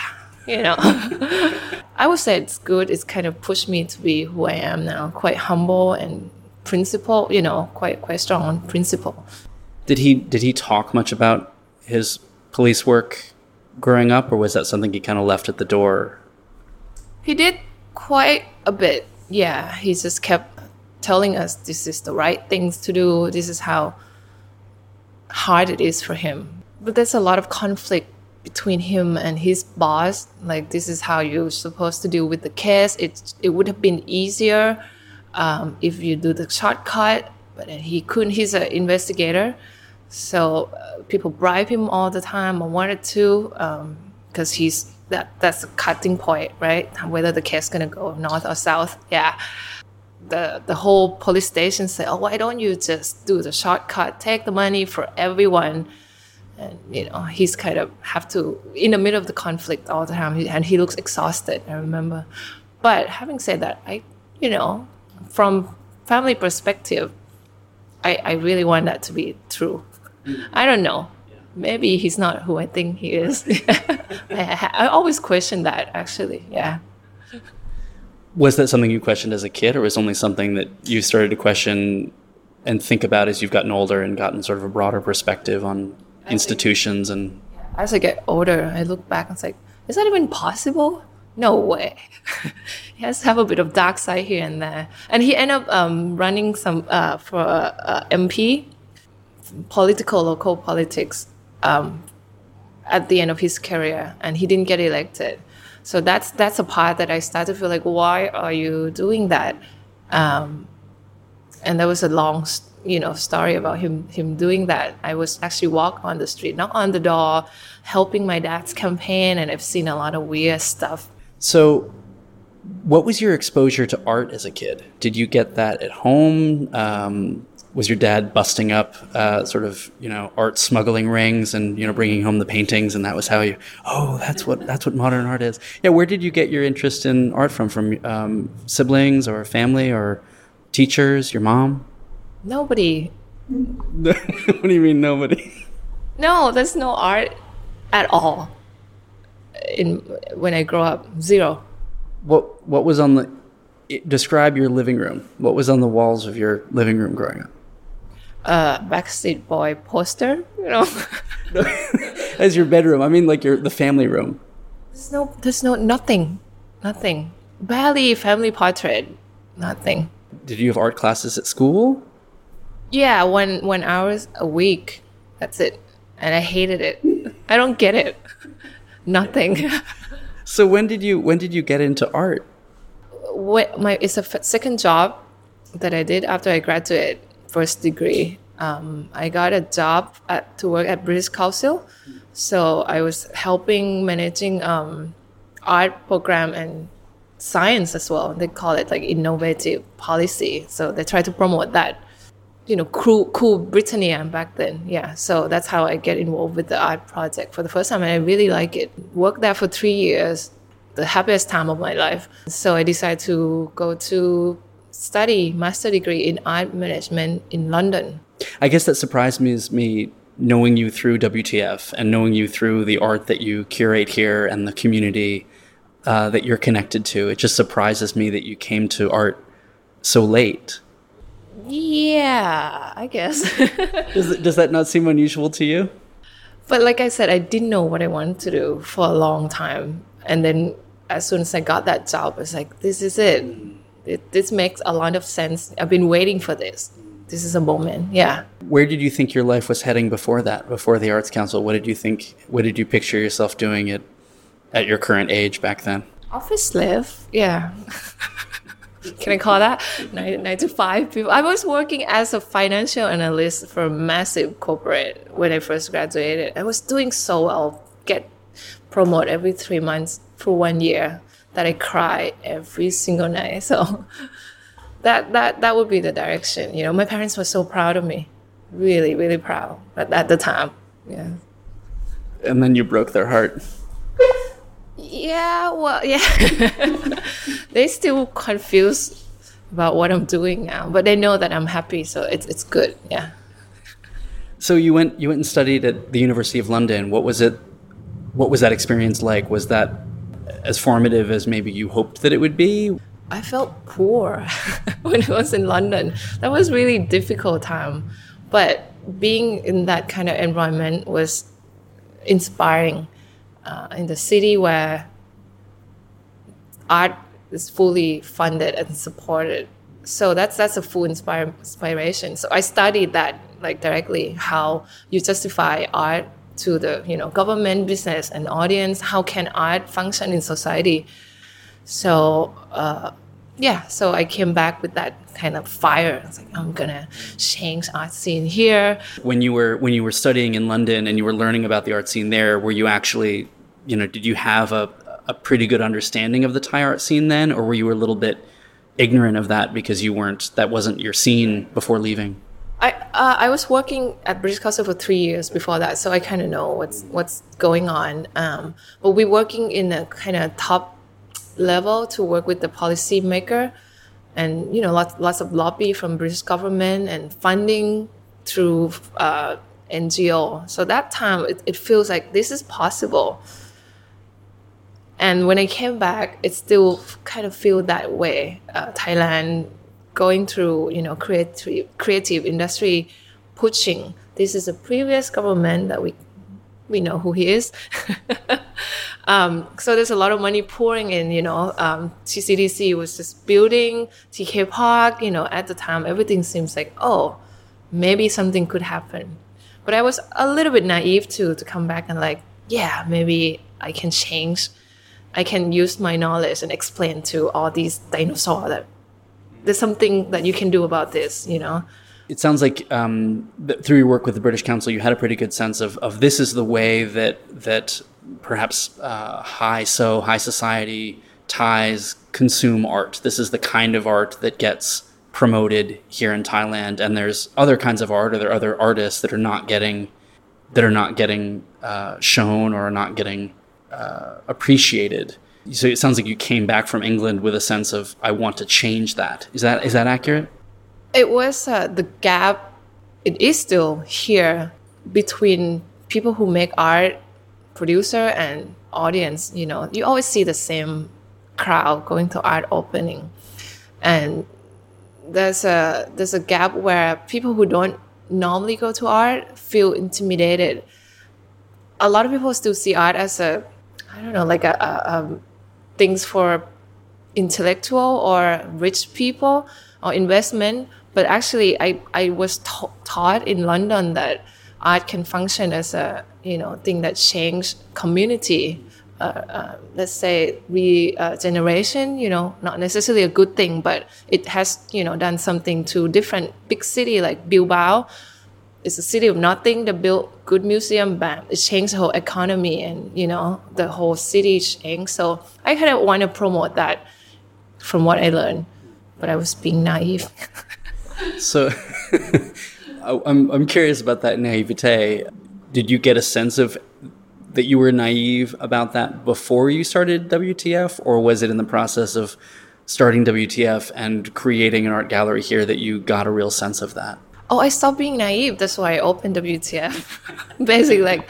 You know, I would say it's good. It's kind of pushed me to be who I am now, quite humble and principle. You know, quite quite strong on principle. Did he? Did he talk much about his police work growing up, or was that something he kind of left at the door? He did quite a bit. Yeah, he just kept telling us this is the right things to do. This is how hard it is for him. But there's a lot of conflict between him and his boss. Like this is how you're supposed to deal with the case. It it would have been easier um, if you do the shortcut, but he couldn't. He's an investigator, so uh, people bribe him all the time. I wanted to because he's that that's a cutting point, right? Whether the case is gonna go north or south. Yeah. The the whole police station say, oh, why don't you just do the shortcut, take the money for everyone? And you know, he's kind of have to in the middle of the conflict all the time, and he looks exhausted. I remember. But having said that, I, you know, from family perspective, I, I really want that to be true. I don't know. Maybe he's not who I think he is. I, I always question that, actually. Yeah. Was that something you questioned as a kid, or was only something that you started to question and think about as you've gotten older and gotten sort of a broader perspective on institutions and As I get older, I look back and it's like, is that even possible? No way. he has to have a bit of dark side here and there. And he ended up um, running some uh, for uh, MP, political local politics, um, at the end of his career, and he didn't get elected. So that's that's a part that I started to feel like, why are you doing that? Um, and there was a long you know story about him him doing that i was actually walk on the street not on the door helping my dad's campaign and i've seen a lot of weird stuff So, what was your exposure to art as a kid? Did you get that at home? Um, was your dad busting up uh, sort of you know art smuggling rings and you know bringing home the paintings, and that was how you? Oh, that's what that's what modern art is. Yeah, where did you get your interest in art from? From um, siblings or family or teachers? Your mom? Nobody what do you mean nobody? no there's no art at all in when i grow up zero What what was on the? Describe your living room. What was on the walls of your living room growing up? uh backstreet boy poster you know As your bedroom, I mean, like your the family room. there's no there's no nothing nothing barely family portrait nothing Did you have art classes at school? Yeah, one one hours a week. That's it. And I hated it. I don't get it. Nothing. So when did you when did you get into art? what my it's a f- second job that I did after I graduated first degree. Um, I got a job at, to work at British Council, so I was helping managing um, art program and science as well. They call it like innovative policy. So they try to promote that, you know, cool, cool Britannia back then. Yeah. So that's how I get involved with the art project for the first time, and I really like it. Worked there for three years the happiest time of my life. So I decided to go to study master degree in art management in London. I guess that surprised me is me knowing you through WTF and knowing you through the art that you curate here and the community uh, that you're connected to. It just surprises me that you came to art so late. Yeah, I guess. Does, does that not seem unusual to you? but like I said, I didn't know what I wanted to do for a long time. And then as soon as I got that job, it's like, this is it. it this makes a lot of sense. I've been waiting for this. this is a moment. Yeah. Where did you think your life was heading before that? Before the Arts Council, what did you think? What did you picture yourself doing at at your current age back then? Office slave. Yeah. Can I call that nine, nine to five people? I was working as a financial analyst for a massive corporate when I first graduated. I was doing so well, get promoted every three months for one year that I cry every single night. So that that that would be the direction. You know, my parents were so proud of me, really, really proud at, at the time. Yeah. And then you broke their heart. Yeah, well, yeah. they still confused about what I'm doing now, but they know that I'm happy, so it's it's good. Yeah. So you went you went and studied at the University of London. What was it? What was that experience like? Was that as formative as maybe you hoped that it would be? I felt poor when I was in London. That was really difficult time, but being in that kind of environment was inspiring. Uh, in the city where art is fully funded and supported, so that's that's a full inspire, inspiration. So I studied that like directly how you justify art to the you know government, business, and audience. How can art function in society? So uh, yeah, so I came back with that kind of fire. It's like I'm gonna change art scene here. When you were when you were studying in London and you were learning about the art scene there, were you actually, you know, did you have a a pretty good understanding of the Thai art scene then, or were you a little bit ignorant of that because you weren't that wasn't your scene before leaving? I uh, I was working at British Council for three years before that, so I kind of know what's what's going on. Um, but we're working in a kind of top level to work with the policymaker, and you know lots lots of lobby from British government and funding through uh, NGO. So that time it, it feels like this is possible. And when I came back, it still kind of feel that way. Uh, Thailand going through, you know, creative creative industry pushing. This is a previous government that we we know who he is. um, so there's a lot of money pouring in. You know, um, TCDC was just building TK Park. You know, at the time, everything seems like oh, maybe something could happen. But I was a little bit naive too to come back and like, yeah, maybe I can change. I can use my knowledge and explain to all these dinosaurs that there's something that you can do about this. You know. It sounds like um, th- through your work with the British Council, you had a pretty good sense of, of this is the way that that perhaps uh, high so high society ties consume art. This is the kind of art that gets promoted here in Thailand, and there's other kinds of art, or there are other artists that are not getting that are not getting uh, shown or are not getting uh, appreciated. So it sounds like you came back from England with a sense of I want to change that. Is that is that accurate? it was uh, the gap it is still here between people who make art producer and audience you know you always see the same crowd going to art opening and there's a there's a gap where people who don't normally go to art feel intimidated a lot of people still see art as a i don't know like a, a um, things for intellectual or rich people or investment but actually i, I was ta- taught in london that art can function as a you know thing that change community uh, uh, let's say regeneration you know not necessarily a good thing but it has you know done something to different big city like bilbao it's a city of nothing that built good museum bam it changed the whole economy and you know the whole city changed so i kind of want to promote that from what i learned but i was being naive So I'm I'm curious about that naivete. Did you get a sense of that you were naive about that before you started WTF, or was it in the process of starting WTF and creating an art gallery here that you got a real sense of that? Oh i stopped being naive. That's why i opened wtf basically like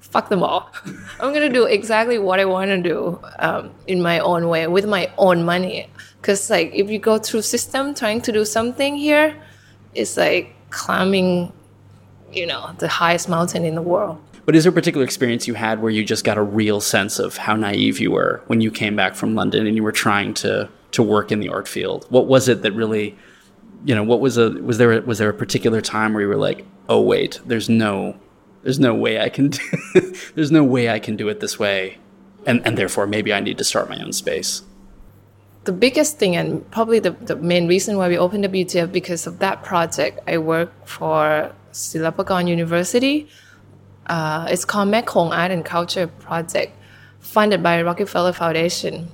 fuck them all. I'm gonna do exactly what i want to do um, in my own way with my own money. Because like if you go through system trying to do something here it's like climbing you know the highest mountain in the world. But is there a particular experience you had where you just got a real sense of how naive you were when you came back from London and you were trying to to work in the art field? What was it that really you know, what was a was there a, was there a particular time where you were like, oh wait, there's no there's no way I can do, there's no way I can do it this way, and and therefore maybe I need to start my own space. the biggest thing and probably the, the main reason why we opened the WTF because of that project. I work for Silpakorn University. Uh, it's called Mekong Art and Culture Project, funded by Rockefeller Foundation.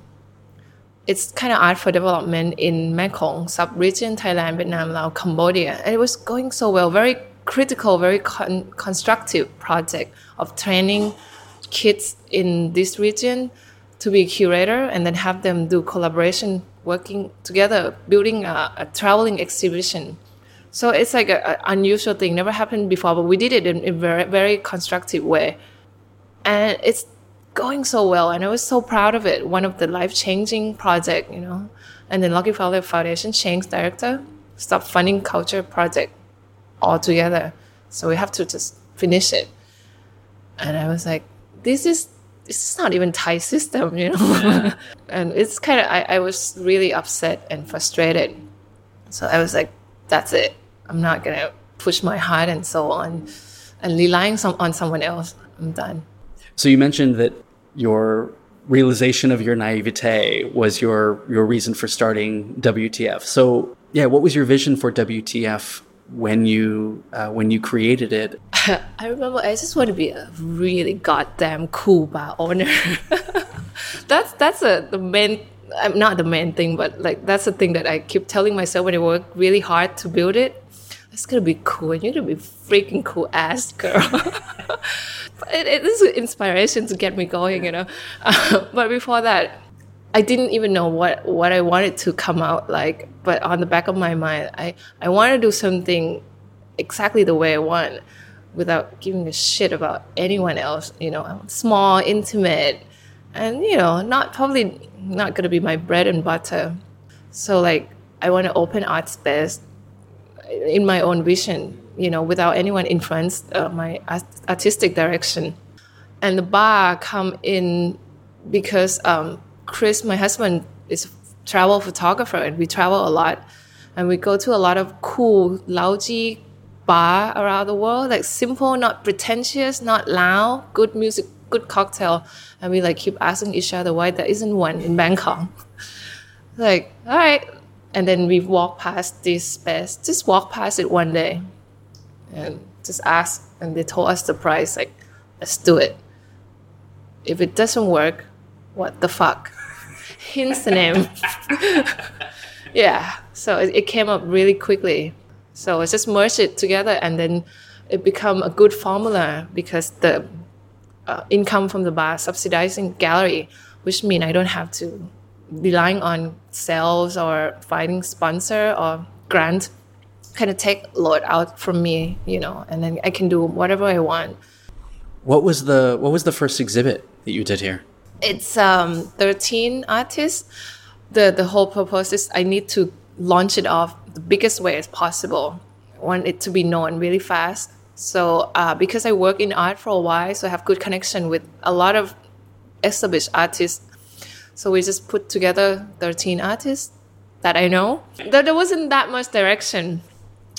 It's kind of art for development in Mekong sub-region, Thailand, Vietnam, Laos, Cambodia, and it was going so well. Very critical, very con- constructive project of training kids in this region to be curator and then have them do collaboration working together building a, a traveling exhibition. So it's like an unusual thing. Never happened before but we did it in a very very constructive way. And it's going so well and i was so proud of it one of the life-changing project you know and then Rockefeller foundation changed director stopped funding culture project altogether so we have to just finish it and I was like, this is this is not even Thai system, you know. and it's kind of I, I was really upset and frustrated. So I was like, that's it. I'm not gonna push my heart and so on, and relying some, on someone else. I'm done. So you mentioned that your realization of your naivete was your your reason for starting WTF. So yeah, what was your vision for WTF when you uh, when you created it? I remember I just want to be a really goddamn cool bar owner. that's that's a the main I'm not the main thing, but like that's the thing that I keep telling myself when I work really hard to build it. It's gonna be cool, and you're gonna be freaking cool ass girl. it, it is inspiration to get me going, you know. Uh, but before that, I didn't even know what what I wanted to come out like. But on the back of my mind, I I want to do something exactly the way I want, without giving a shit about anyone else. You know, small, intimate, and you know, not probably not gonna be my bread and butter. So like, I want to open art space in my own vision. You know, without anyone influence uh, my artistic direction. And the bar come in because um, Chris, my husband, is a travel photographer, and we travel a lot, and we go to a lot of cool, loungy bar around the world, like simple, not pretentious, not loud, good music, good cocktail, and we like keep asking each other why there isn't one in Bangkok. like, all right, and then we walk past this space, just walk past it one day, and just ask, and they told us the price, like, let's do it. If it doesn't work, what the fuck? Hence the name. yeah, so it, it came up really quickly. So I just merged it together, and then it become a good formula because the uh, income from the bar subsidizing gallery, which means I don't have to relying on sales or finding sponsor or grant kind of take load out from me, you know, and then I can do whatever I want. What was the what was the first exhibit that you did here? It's um, 13 artists. The the whole purpose is I need to launch it off the biggest way as possible. I want it to be known really fast. So uh, because I work in art for a while, so I have good connection with a lot of established artists. So we just put together 13 artists that I know. There, there wasn't that much direction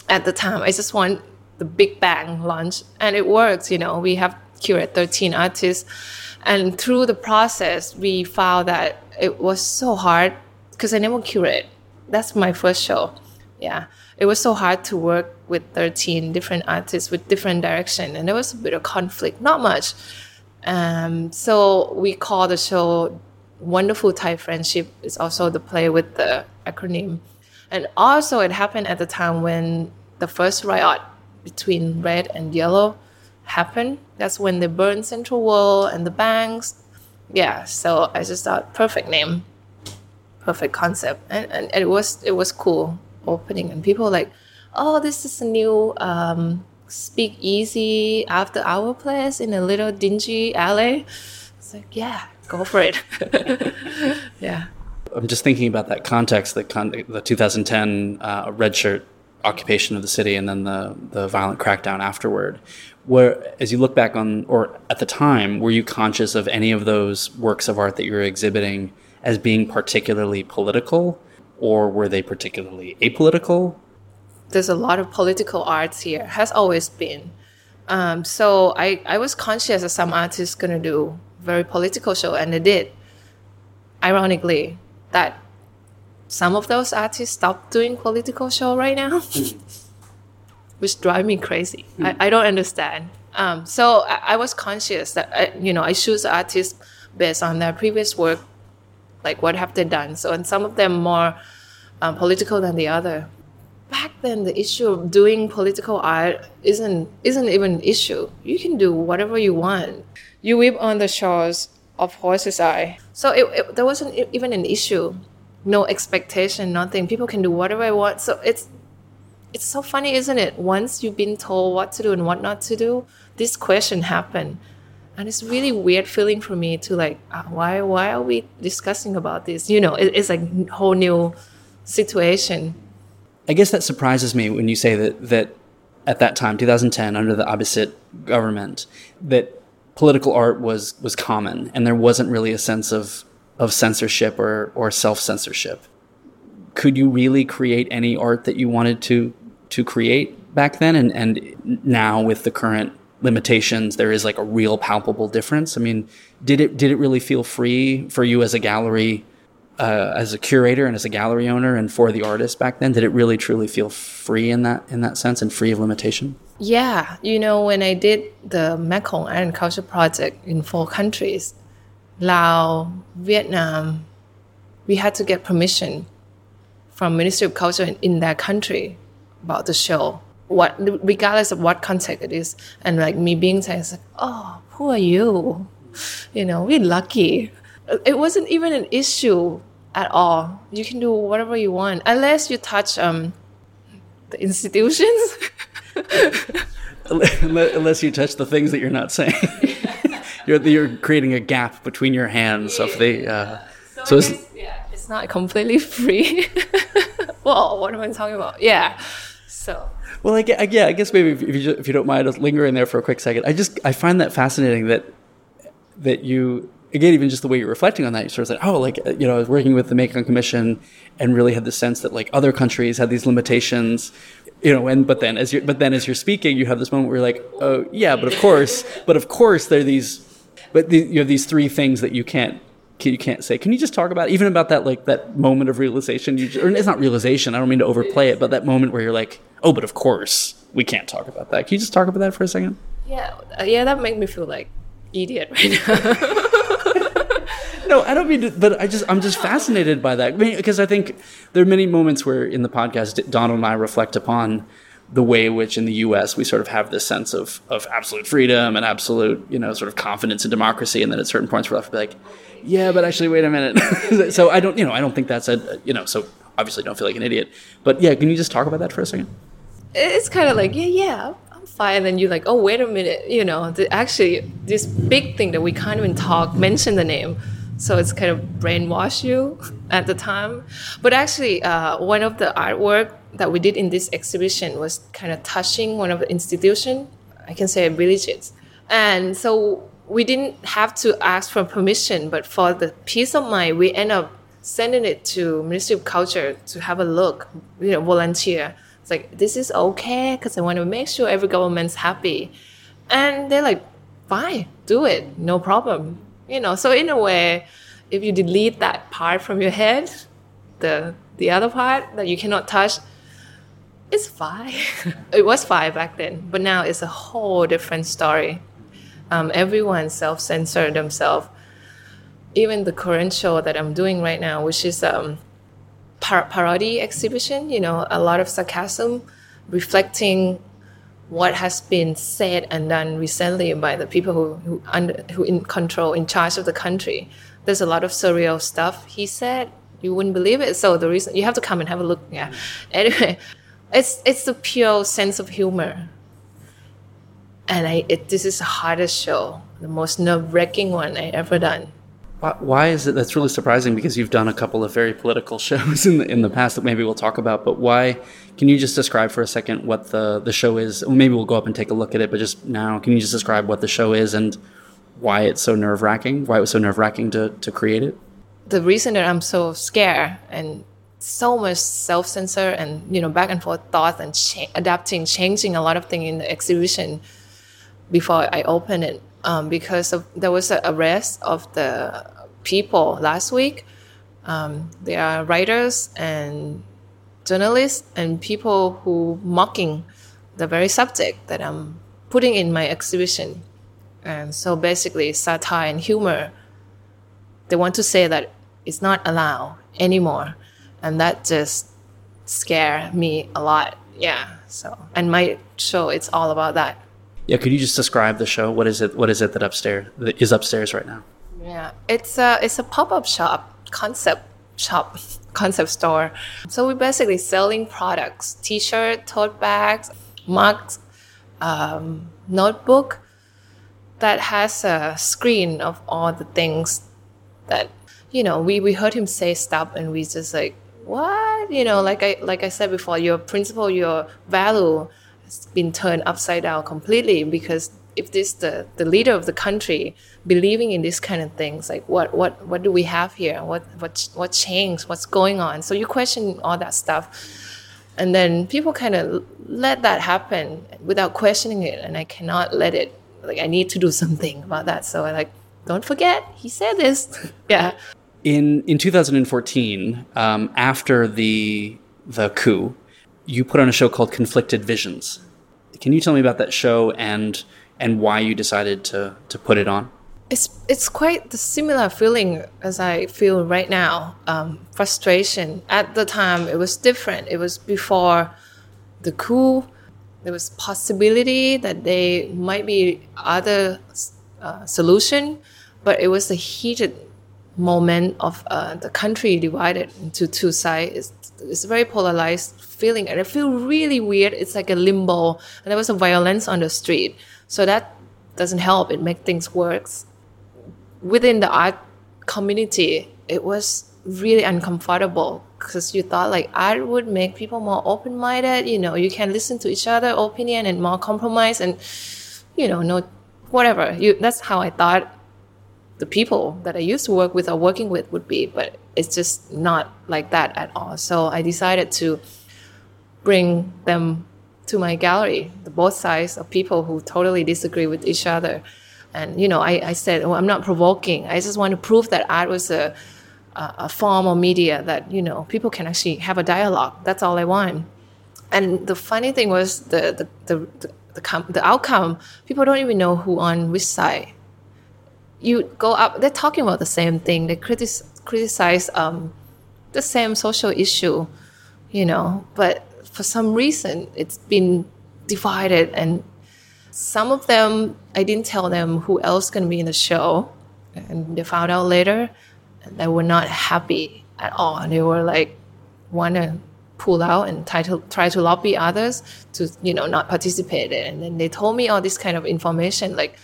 at the time. I just want the big bang launch, and it works. You know, we have curated 13 artists, and through the process, we found that it was so hard because I never curate. That's my first show. Yeah, it was so hard to work with 13 different artists with different direction, and there was a bit of conflict. Not much. Um, so we call the show Wonderful Thai Friendship. Is also the play with the acronym. And also, it happened at the time when the first riot between red and yellow happened. That's when they burned Central World and the banks. Yeah, so I just thought perfect name, perfect concept, and, and it was it was cool opening, and people like, oh, this is a new um, speak easy after hour place in a little dingy alley. It's like, yeah, go for it. yeah. I'm just thinking about that context, the con- the 2010 uh, red shirt occupation of the city, and then the the violent crackdown afterward. Where, as you look back on, or at the time, were you conscious of any of those works of art that you were exhibiting as being particularly political, or were they particularly apolitical? there's a lot of political arts here. Has always been. Um, so I, I was conscious that some artists gonna do very political show, and they did. Ironically, that some of those artists stopped doing political show right now, which drive me crazy. I, I don't understand. Um, so I, I was conscious that I, you know I choose artists based on their previous work, like what have they done. So and some of them more um, political than the other. Back then, the issue of doing political art isn't isn't even an issue. You can do whatever you want. You weep on the shores of Horse's Eye. So it, it, there wasn't even an issue. No expectation, nothing. People can do whatever I want. So it's it's so funny, isn't it? Once you've been told what to do and what not to do, this question happened, and it's really weird feeling for me to like, uh, why why are we discussing about this? You know, it, it's like a whole new situation. I guess that surprises me when you say that that at that time, 2010, under the Abhisit government, that political art was was common, and there wasn't really a sense of of censorship or or self censorship. Could you really create any art that you wanted to to create back then, and and now with the current limitations, there is like a real palpable difference. I mean, did it did it really feel free for you as a gallery? Uh, as a curator and as a gallery owner and for the artist back then did it really truly feel free in that in that sense and free of limitation Yeah, you know, when I did the Mekong Art and Culture Project in four countries, Laos, Vietnam, we had to get permission from Ministry of Culture in, in that country about the show. What, regardless of what context it is, and like me being it's like, oh, who are you? You know, we're lucky. It wasn't even an issue at all. You can do whatever you want, unless you touch um, the institutions. unless you touch the things that you're not saying you're, you're creating a gap between your hands of the uh, so it's, yeah, it's not completely free. well, what am I talking about? Yeah. So Well, I guess, yeah, I guess maybe if you, if you don't mind, I'll linger in there for a quick second. I just I find that fascinating that that you again even just the way you're reflecting on that, you sort of said, oh, like you know, I was working with the Mekong Commission and really had the sense that like other countries had these limitations, you know, and but then as you're but then as you're speaking, you have this moment where you're like, oh yeah, but of course, but of course there are these, but the, you have these three things that you can't. You can't say. Can you just talk about even about that like that moment of realization? You, or it's not realization. I don't mean to overplay it, but that moment where you're like, oh, but of course we can't talk about that. Can you just talk about that for a second? yeah, yeah, that made me feel like idiot right now. No, I don't mean to, but I just I'm just fascinated by that I mean, because I think there are many moments where in the podcast Donald and I reflect upon the way in which in the U.S. we sort of have this sense of of absolute freedom and absolute you know sort of confidence in democracy, and then at certain points we're left to be like, yeah, but actually wait a minute. so I don't you know I don't think that's a you know so obviously don't feel like an idiot, but yeah, can you just talk about that for a second? it's kind of like, yeah, yeah, I'm fine. And then you're like, oh, wait a minute, you know, the, actually, this big thing that we can't even talk, mention the name. So it's kind of brainwash you at the time. But actually, uh, one of the artwork that we did in this exhibition was kind of touching one of the institution, I can say villages. And so we didn't have to ask for permission, but for the peace of mind, we end up sending it to Ministry of Culture to have a look, you know, volunteer. It's like, this is okay because I want to make sure every government's happy. And they're like, fine, do it, no problem. You know, so in a way, if you delete that part from your head, the the other part that you cannot touch, it's fine. it was fine back then, but now it's a whole different story. Um, everyone self-censor themselves. Even the current show that I'm doing right now, which is um, par- parody exhibition, you know, a lot of sarcasm, reflecting what has been said and done recently by the people who who, under, who in control, in charge of the country. There's a lot of surreal stuff he said. You wouldn't believe it. So the reason you have to come and have a look. Yeah. Mm-hmm. Anyway, it's it's the pure sense of humor. And I, it, this is the hardest show, the most nerve-wracking one I ever done. Why, is it that's really surprising because you've done a couple of very political shows in the in the past that maybe we'll talk about. But why? Can you just describe for a second what the the show is? Maybe we'll go up and take a look at it. But just now, can you just describe what the show is and why it's so nerve wracking? Why it was so nerve wracking to to create it? the reason that I'm so scared and so much self censor and you know back and forth thoughts and cha- adapting, changing a lot of things in the exhibition before I open it um, because of there was an arrest of the people last week. Um, are writers and journalists and people who mocking the very subject that I'm putting in my exhibition. And so basically, satire and humor, they want to say that it's not allowed anymore. And that just scare me a lot. Yeah. So, and my show, it's all about that. Yeah, could you just describe the show? What is it? What is it that upstairs that is upstairs right now? Yeah, it's a it's a pop up shop concept shop concept store. So we're basically selling products: t-shirt, tote bags, mugs, um, notebook that has a screen of all the things that you know. We we heard him say stop, and we just like what you know. Like I like I said before, your principle, your value has been turned upside down completely because if this the, the leader of the country believing in this kind of things like what what what do we have here? What what what changed? What's going on? So you question all that stuff. And then people kind of let that happen without questioning it and i cannot let it like i need to do something about that. So i like don't forget he said this. Yeah. In in 2014, um, after the the coup, you put on a show called Conflicted Visions. Can you tell me about that show and and why you decided to to put it on? it's it's quite the similar feeling as I feel right now. Um, frustration. At the time, it was different. It was before the coup. There was possibility that there might be other uh, solution, but it was a heated moment of uh, the country divided into two sides. It's, it's a very polarized feeling, and I feel really weird. It's like a limbo, and there was a violence on the street, so that doesn't help. It makes things worse within the art community, it was really uncomfortable because you thought like art would make people more open-minded. You know, you can listen to each other opinion and more compromise and you know, no, whatever. You that's how I thought the people that I used to work with or working with would be, but it's just not like that at all. So I decided to bring them to my gallery, the both sides of people who totally disagree with each other. And you know, I, I said, oh, I'm not provoking. I just want to prove that art was a, a, form of media that you know people can actually have a dialogue. That's all I want. And the funny thing was the the the the, the, com- the outcome. People don't even know who on which side. You go up, they're talking about the same thing. They critic- criticize um, the same social issue, you know. But for some reason, it's been divided and some of them i didn't tell them who else going to be in the show and they found out later and they were not happy at all. And they were like want to pull out and try to try to lobby others to you know not participate and then they told me all this kind of information like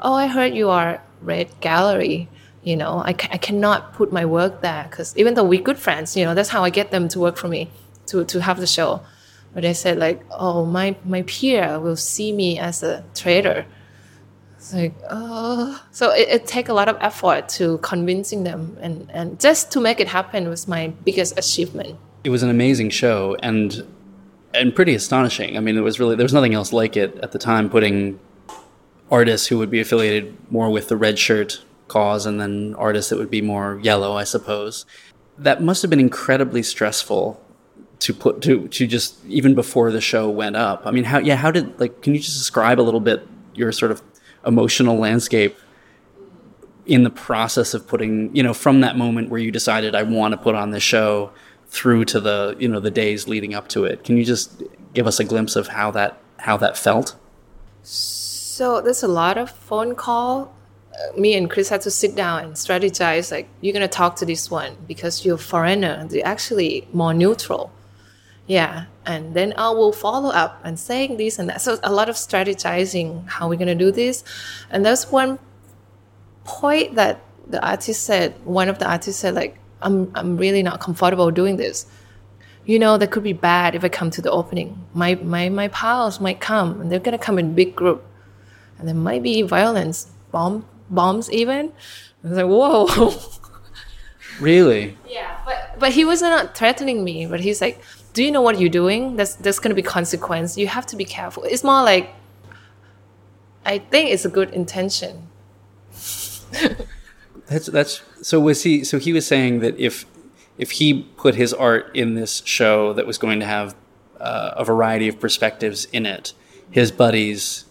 oh i heard you are red gallery you know i, ca- I cannot put my work there because even though we're good friends you know that's how i get them to work for me to, to have the show but they said like, oh, my my peer will see me as a traitor. It's like, oh, so it, it take a lot of effort to convincing them, and and just to make it happen was my biggest achievement. It was an amazing show and and pretty astonishing. I mean, it was really there was nothing else like it at the time. Putting artists who would be affiliated more with the red shirt cause, and then artists that would be more yellow, I suppose. That must have been incredibly stressful to put to to just even before the show went up. I mean, how yeah, how did like can you just describe a little bit your sort of emotional landscape in the process of putting, you know, from that moment where you decided I want to put on this show through to the, you know, the days leading up to it. Can you just give us a glimpse of how that how that felt? So there's a lot of phone call. Me and Chris had to sit down and strategize. Like you're gonna talk to this one because you're foreigner. They're actually more neutral. Yeah, and then I will follow up and saying this and that. So a lot of strategizing how we're gonna do this, and there's one point that the artist said. One of the artists said like, "I'm I'm really not comfortable doing this." You know, that could be bad if I come to the opening. My my my pals might come, and they're gonna come in big group, and there might be violence, bomb bombs even. I was like, whoa. Really? Yeah, but but he was not threatening me. But he's like, "Do you know what you're doing? There's there's gonna be consequence. You have to be careful." It's more like, I think it's a good intention. That's that's so was he so he was saying that if if he put his art in this show that was going to have uh, a variety of perspectives in it, his buddies,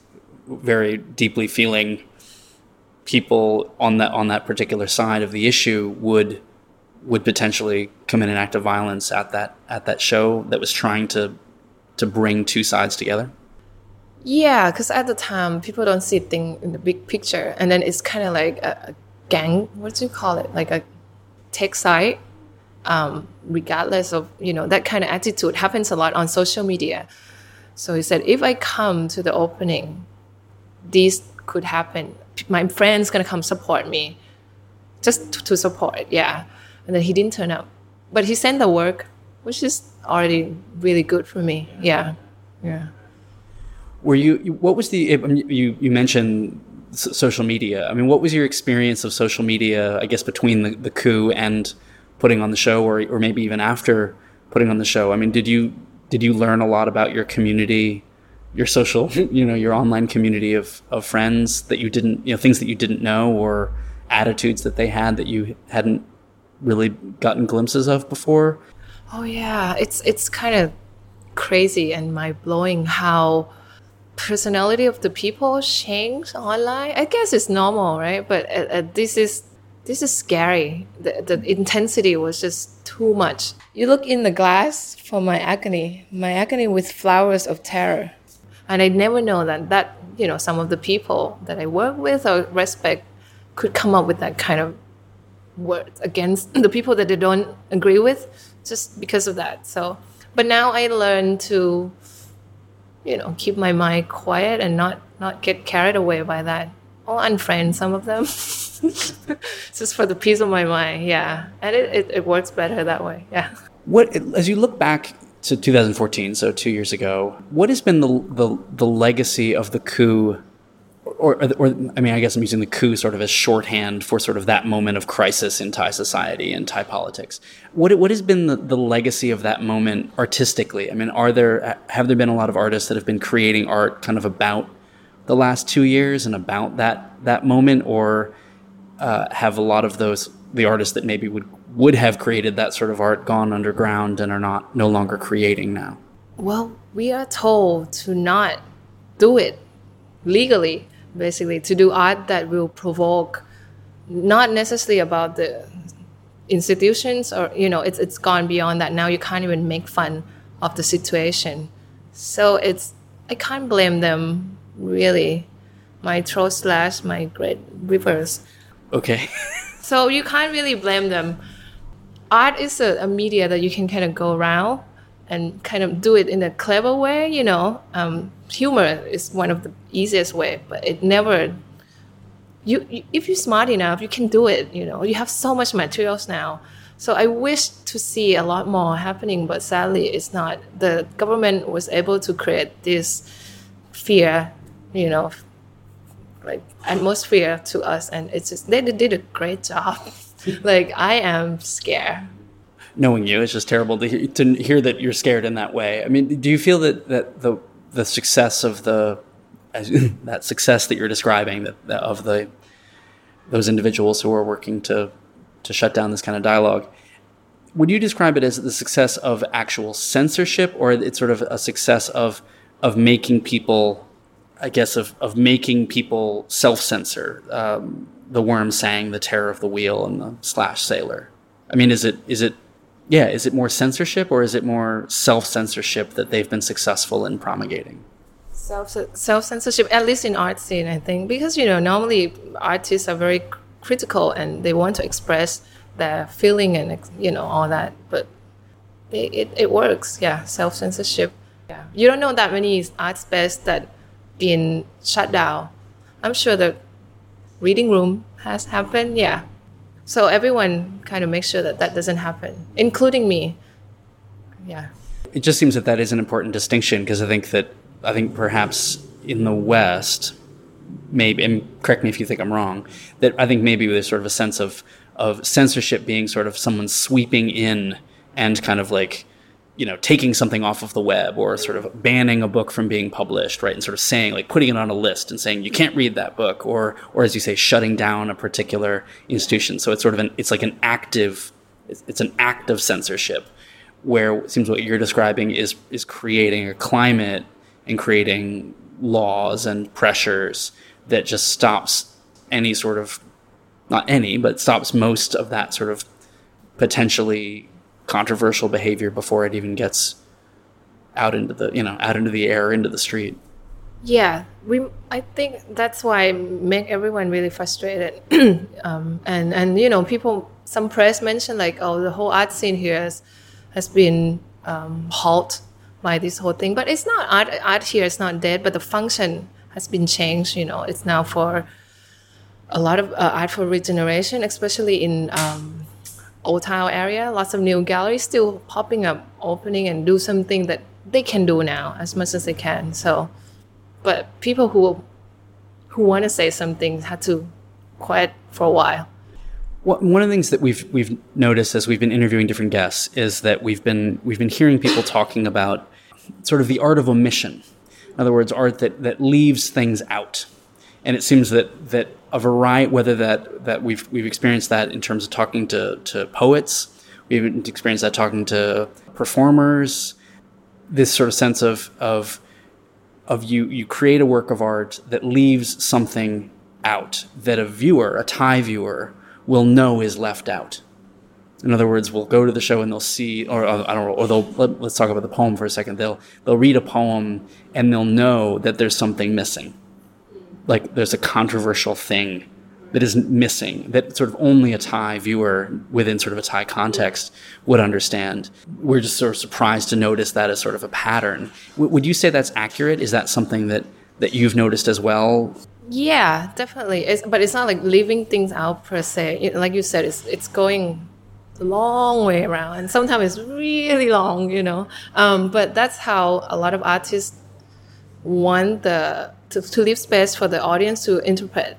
very deeply feeling people on that on that particular side of the issue would would potentially commit an act of violence at that at that show that was trying to to bring two sides together. Yeah, because at the time people don't see things in the big picture, and then it's kind of like a, a gang. What do you call it? Like a tech side. Um, regardless of you know that kind of attitude happens a lot on social media. So he said, if I come to the opening, this could happen. My friend's gonna come support me, just to, to support. Yeah, and then he didn't turn up, but he sent the work, which is already really good for me. Yeah, yeah. Were you? you- What was the? You you mentioned social media. I mean, what was your experience of social media? I guess between the, the coup and putting on the show, or or maybe even after putting on the show. I mean, did you did you learn a lot about your community, your social, you know, your online community of of friends that you didn't, you know, things that you didn't know, or attitudes that they had that you hadn't really gotten glimpses of before? Oh yeah, it's it's kind of crazy and mind blowing how personality of the people change online. I guess it's normal, right? But uh, uh, this is this is scary. The, the intensity was just too much. You look in the glass for my agony, my agony with flowers of terror, and I never know that that you know some of the people that I work with or respect could come up with that kind of words against the people that they don't agree with just because of that. So but now i learn to you know keep my mind quiet and not not get carried away by that. I'll unfriend some of them just for the peace of my mind yeah. And it, it, it works better that way yeah. What as you look back to 2014, so two years ago, what has been the the, the legacy of the coup? Or, or, I mean, I guess I'm using the coup sort of as shorthand for sort of that moment of crisis in Thai society and Thai politics. What what has been the, the legacy of that moment artistically? I mean, are there have there been a lot of artists that have been creating art kind of about the last two years and about that that moment, or uh, have a lot of those the artists that maybe would would have created that sort of art gone underground and are not no longer creating now? well we are told to not do it legally basically to do art that will provoke not necessarily about the institutions or you know it's it's gone beyond that. Now you can't even make fun of the situation. So it's i can't blame them really. My throat slash my great rivers Okay. so you can't really blame them. Art is a, a media that you can kind of go around and kind of do it in a clever way, you know. Um, humor is one of the easiest way, but it never. You, you if you're smart enough, you can do it. You know, you have so much materials now. So I wish to see a lot more happening, but sadly, it's not. The government was able to create this fear, you know, like atmosphere to us and it's just they did a great job like i am scared Knowing you, it's just terrible to hear, to hear that you're scared in that way. I mean, do you feel that, that the the success of the that success that you're describing that, that of the those individuals who are working to to shut down this kind of dialogue would you describe it as the success of actual censorship or it's sort of a success of of making people i guess of, of making people self-censor um, the worm sang the terror of the wheel and the slash sailor i mean is it is it yeah is it more censorship or is it more self-censorship that they've been successful in promulgating? Self self censorship at least in art scene i think. Because you know normally artists are very critical and they want to express their feeling and you know all that. But it, it, works yeah self censorship yeah. You don't know that many art space that been shut down. I'm sure the reading room has happened yeah so everyone kind of makes sure that that doesn't happen including me. Yeah. It just seems that that is an important distinction because I think that I think perhaps in the West, maybe and correct me if you think I'm wrong, that I think maybe there's sort of a sense of of censorship being sort of someone sweeping in and kind of like you know taking something off of the web or sort of banning a book from being published right and sort of saying like putting it on a list and saying you can't read that book or or as you say shutting down a particular institution. So it's sort of an it's like an active it's, an act of censorship where it seems what you're describing is is creating a climate and creating laws and pressures that just stops any sort of not any but stops most of that sort of potentially controversial behavior before it even gets out into the you know out into the air into the street Yeah, we. I think that's why make everyone really frustrated, um, and and you know people. Some press mentioned like, oh, the whole art scene here has, has been um, halt by this whole thing. But it's not art. Art here is not dead, but the function has been changed. You know, it's now for a lot of uh, art for regeneration, especially in um, Old Town area. Lots of new galleries still popping up, opening, and do something that they can do now as much as they can. So but people who who want to say something had to quiet for a while. One of the things that we've we've noticed as we've been interviewing different guests is that we've been we've been hearing people talking about sort of the art of omission. In other words, art that, that leaves things out. And it seems that that a variety whether that that we've we've experienced that in terms of talking to, to poets, we've experienced that talking to performers, this sort of sense of of of you you create a work of art that leaves something out that a viewer, a Thai viewer, will know is left out. In other words, we'll go to the show and they'll see, or uh, I don't know, or they'll let, us talk about the poem for a second. They'll they'll read a poem and they'll know that there's something missing, like there's a controversial thing that is missing that sort of only a Thai viewer within sort of a Thai context would understand. We're just sort of surprised to notice that as sort of a pattern. W- would you say that's accurate? Is that something that that you've noticed as well? Yeah, definitely. It's, but it's not like leaving things out per se. It, like you said, it's it's going a long way around, and sometimes it's really long, you know. Um, but that's how a lot of artists want the to, to leave space for the audience to interpret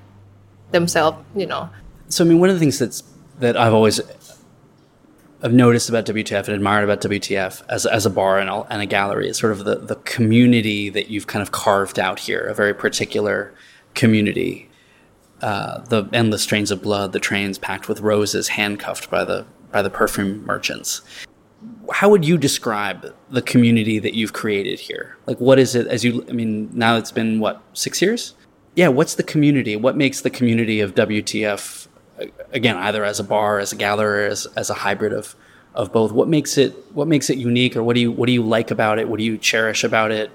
themselves, you know. So I mean, one of the things that's that I've always I've noticed about WTF and admired about WTF as, as a bar and a, and a gallery is sort of the, the community that you've kind of carved out here, a very particular community. Uh, the endless trains of blood, the trains packed with roses, handcuffed by the by the perfume merchants. How would you describe the community that you've created here? Like, what is it? As you, I mean, now it's been what six years? Yeah, what's the community? What makes the community of WTF again, either as a bar, as a gallery, as as a hybrid of of both? What makes it what makes it unique, or what do you what do you like about it? What do you cherish about it?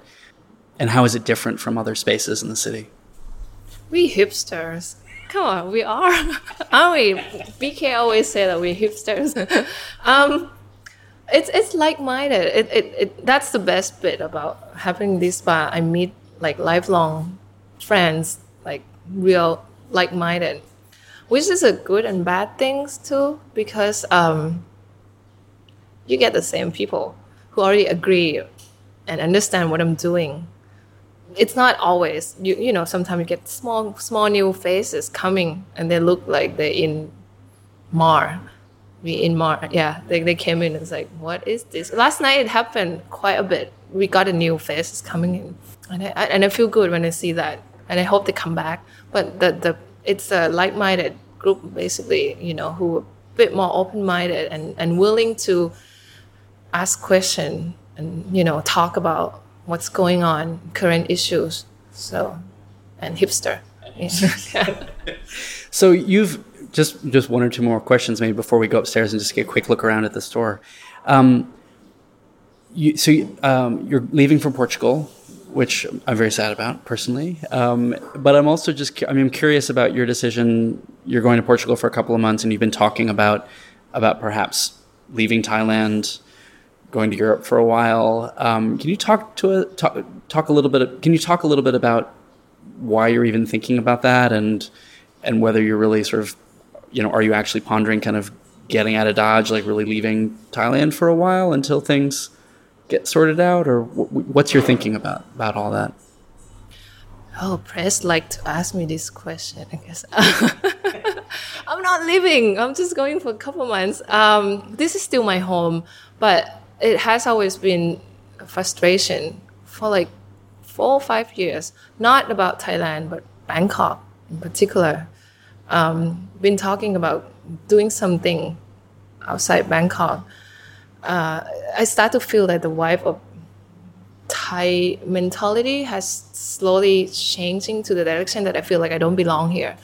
And how is it different from other spaces in the city? We hipsters. Come on, we are. Aren't we? BK always say that we're hipsters. um, it's it's like minded. It, it, it that's the best bit about having this bar. I meet like lifelong friends, like real like minded, which is a good and bad things too because um, you get the same people who already agree and understand what I'm doing it's not always you you know sometimes you get small small new faces coming and they look like they're in Mar. We in Mar yeah they, they came in and it's like what is this last night it happened quite a bit we got a new faces coming in and I, and I feel good when I see that and I hope they come back but the the it's a like-minded group basically you know who are a bit more open-minded and and willing to ask question and you know talk about what's going on, current issues. So, and hipster. Yeah. So you've just just one or two more questions maybe before we go upstairs and just get a quick look around at the store. Um, you, so you, um, you're leaving for Portugal, which I'm very sad about personally. Um, but I'm also just I mean, I'm curious about your decision. You're going to Portugal for a couple of months, and you've been talking about about perhaps leaving Thailand going to Europe for a while. Um, can you talk to a, talk, talk a little bit? Can you talk a little bit about why you're even thinking about that, and and whether you're really sort of, you know, are you actually pondering kind of getting out of Dodge, like really leaving Thailand for a while until things get sorted out, or wh- what's your thinking about about all that? Oh, press like to ask me this question. I guess I'm not leaving. I'm just going for a couple months. Um, this is still my home, but it has always been a frustration for like four or five years. Not about Thailand, but Bangkok in particular. Um, been talking about doing something outside Bangkok. Uh, I start to feel that the vibe of Thai mentality has slowly changing to the direction that I feel like I don't belong here.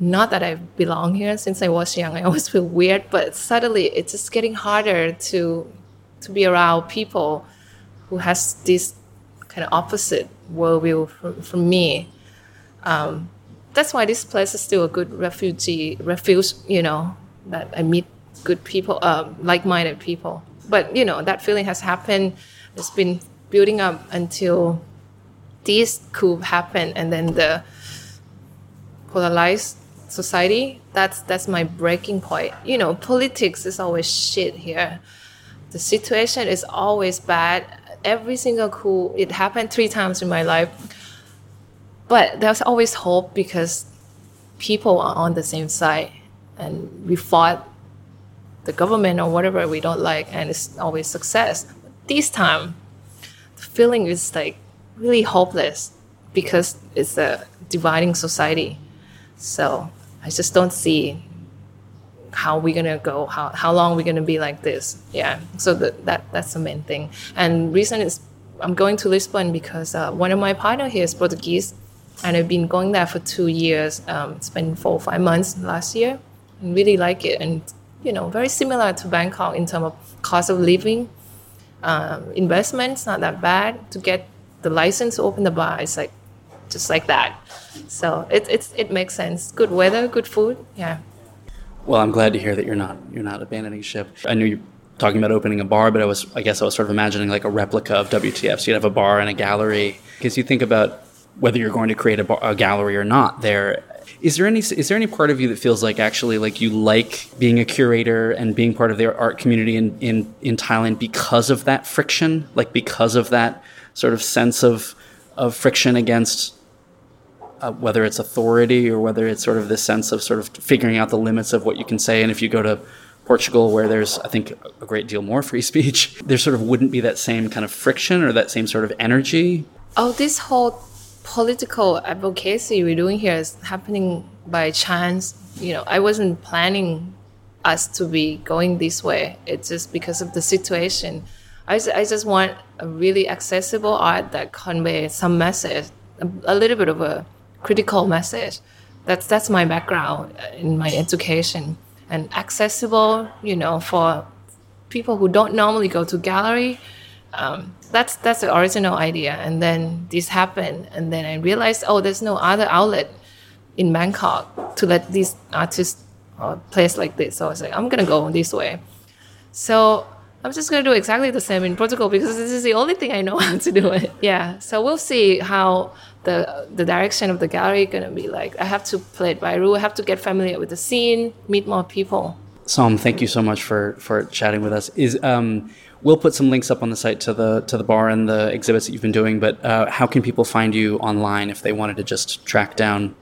Not that I belong here since I was young. I always feel weird, but suddenly it's just getting harder to to be around people who has this kind of opposite worldview from, from me. Um, that's why this place is still a good refugee refuge. You know that I meet good people, um, like-minded people. But you know that feeling has happened. It's been building up until this coup happened, and then the polarized society. That's that's my breaking point. You know, politics is always shit here. The situation is always bad. Every single coup, it happened three times in my life. But there's always hope because people are on the same side, and we fought the government or whatever we don't like, and it's always success. But This time, the feeling is like really hopeless because it's a dividing society. So I just don't see how we're gonna go, how, how long we're gonna be like this. Yeah. So the, that that's the main thing. And reason is I'm going to Lisbon because uh, one of my partner here is Portuguese, and I've been going there for two years. Um, spent four or five months last year, and really like it. And you know, very similar to Bangkok in terms of cost of living, um, investments not that bad to get the license to open the bar. It's like just like that. So it it's it makes sense. Good weather, good food. Yeah. Well, I'm glad to hear that you're not you're not abandoning ship. I knew you're talking about opening a bar, but I was I guess I was sort of imagining like a replica of WTF. So you'd have a bar and a gallery. Because you think about whether you're going to create a, a gallery or not. There is there any is there any part of you that feels like actually like you like being a curator and being part of the art community in in, in Thailand because of that friction, like because of that sort of sense of of friction against uh, whether it's authority or whether it's sort of this sense of sort of figuring out the limits of what you can say. And if you go to Portugal, where there's, I think, a great deal more free speech, there sort of wouldn't be that same kind of friction or that same sort of energy. Oh, this whole political advocacy we're doing here is happening by chance. You know, I wasn't planning us to be going this way. It's just because of the situation. I I just want a really accessible art that conveys some message, a, a little bit of a critical message. That's that's my background in my education and accessible, you know, for people who don't normally go to gallery. Um, that's that's the original idea, and then this happened, and then I realized, oh, there's no other outlet in Bangkok to let these artists uh, place like this. So I was like, I'm gonna go this way. So I'm just gonna do exactly the same in Portugal because this is the only thing I know how to do it. Yeah. So we'll see how the the direction of the gallery gonna be like. I have to play it by rule. I have to get familiar with the scene, meet more people. Som, thank you so much for for chatting with us. Is um, we'll put some links up on the site to the to the bar and the exhibits that you've been doing. But uh, how can people find you online if they wanted to just track down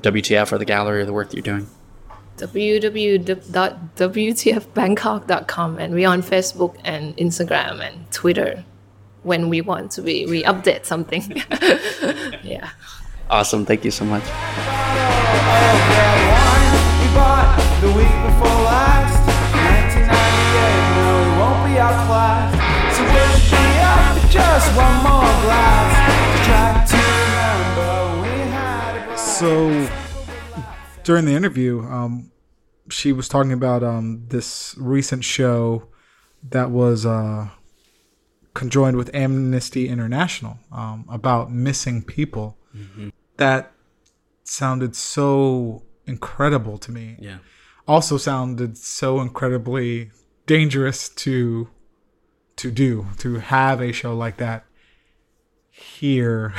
WTF or the gallery or the work that you're doing? www.wtfbangkok.com and we're on Facebook and Instagram and Twitter when we want to be we update something. yeah. Awesome. Thank you so much. It won't be outclassed So we'll be up for just one more glass Try to remember we had a blast. So during the interview, um, she was talking about um, this recent show that was uh, conjoined with Amnesty International um, about missing people. That sounded so incredible to me. Yeah. Also sounded so incredibly dangerous to to do to have a show like that here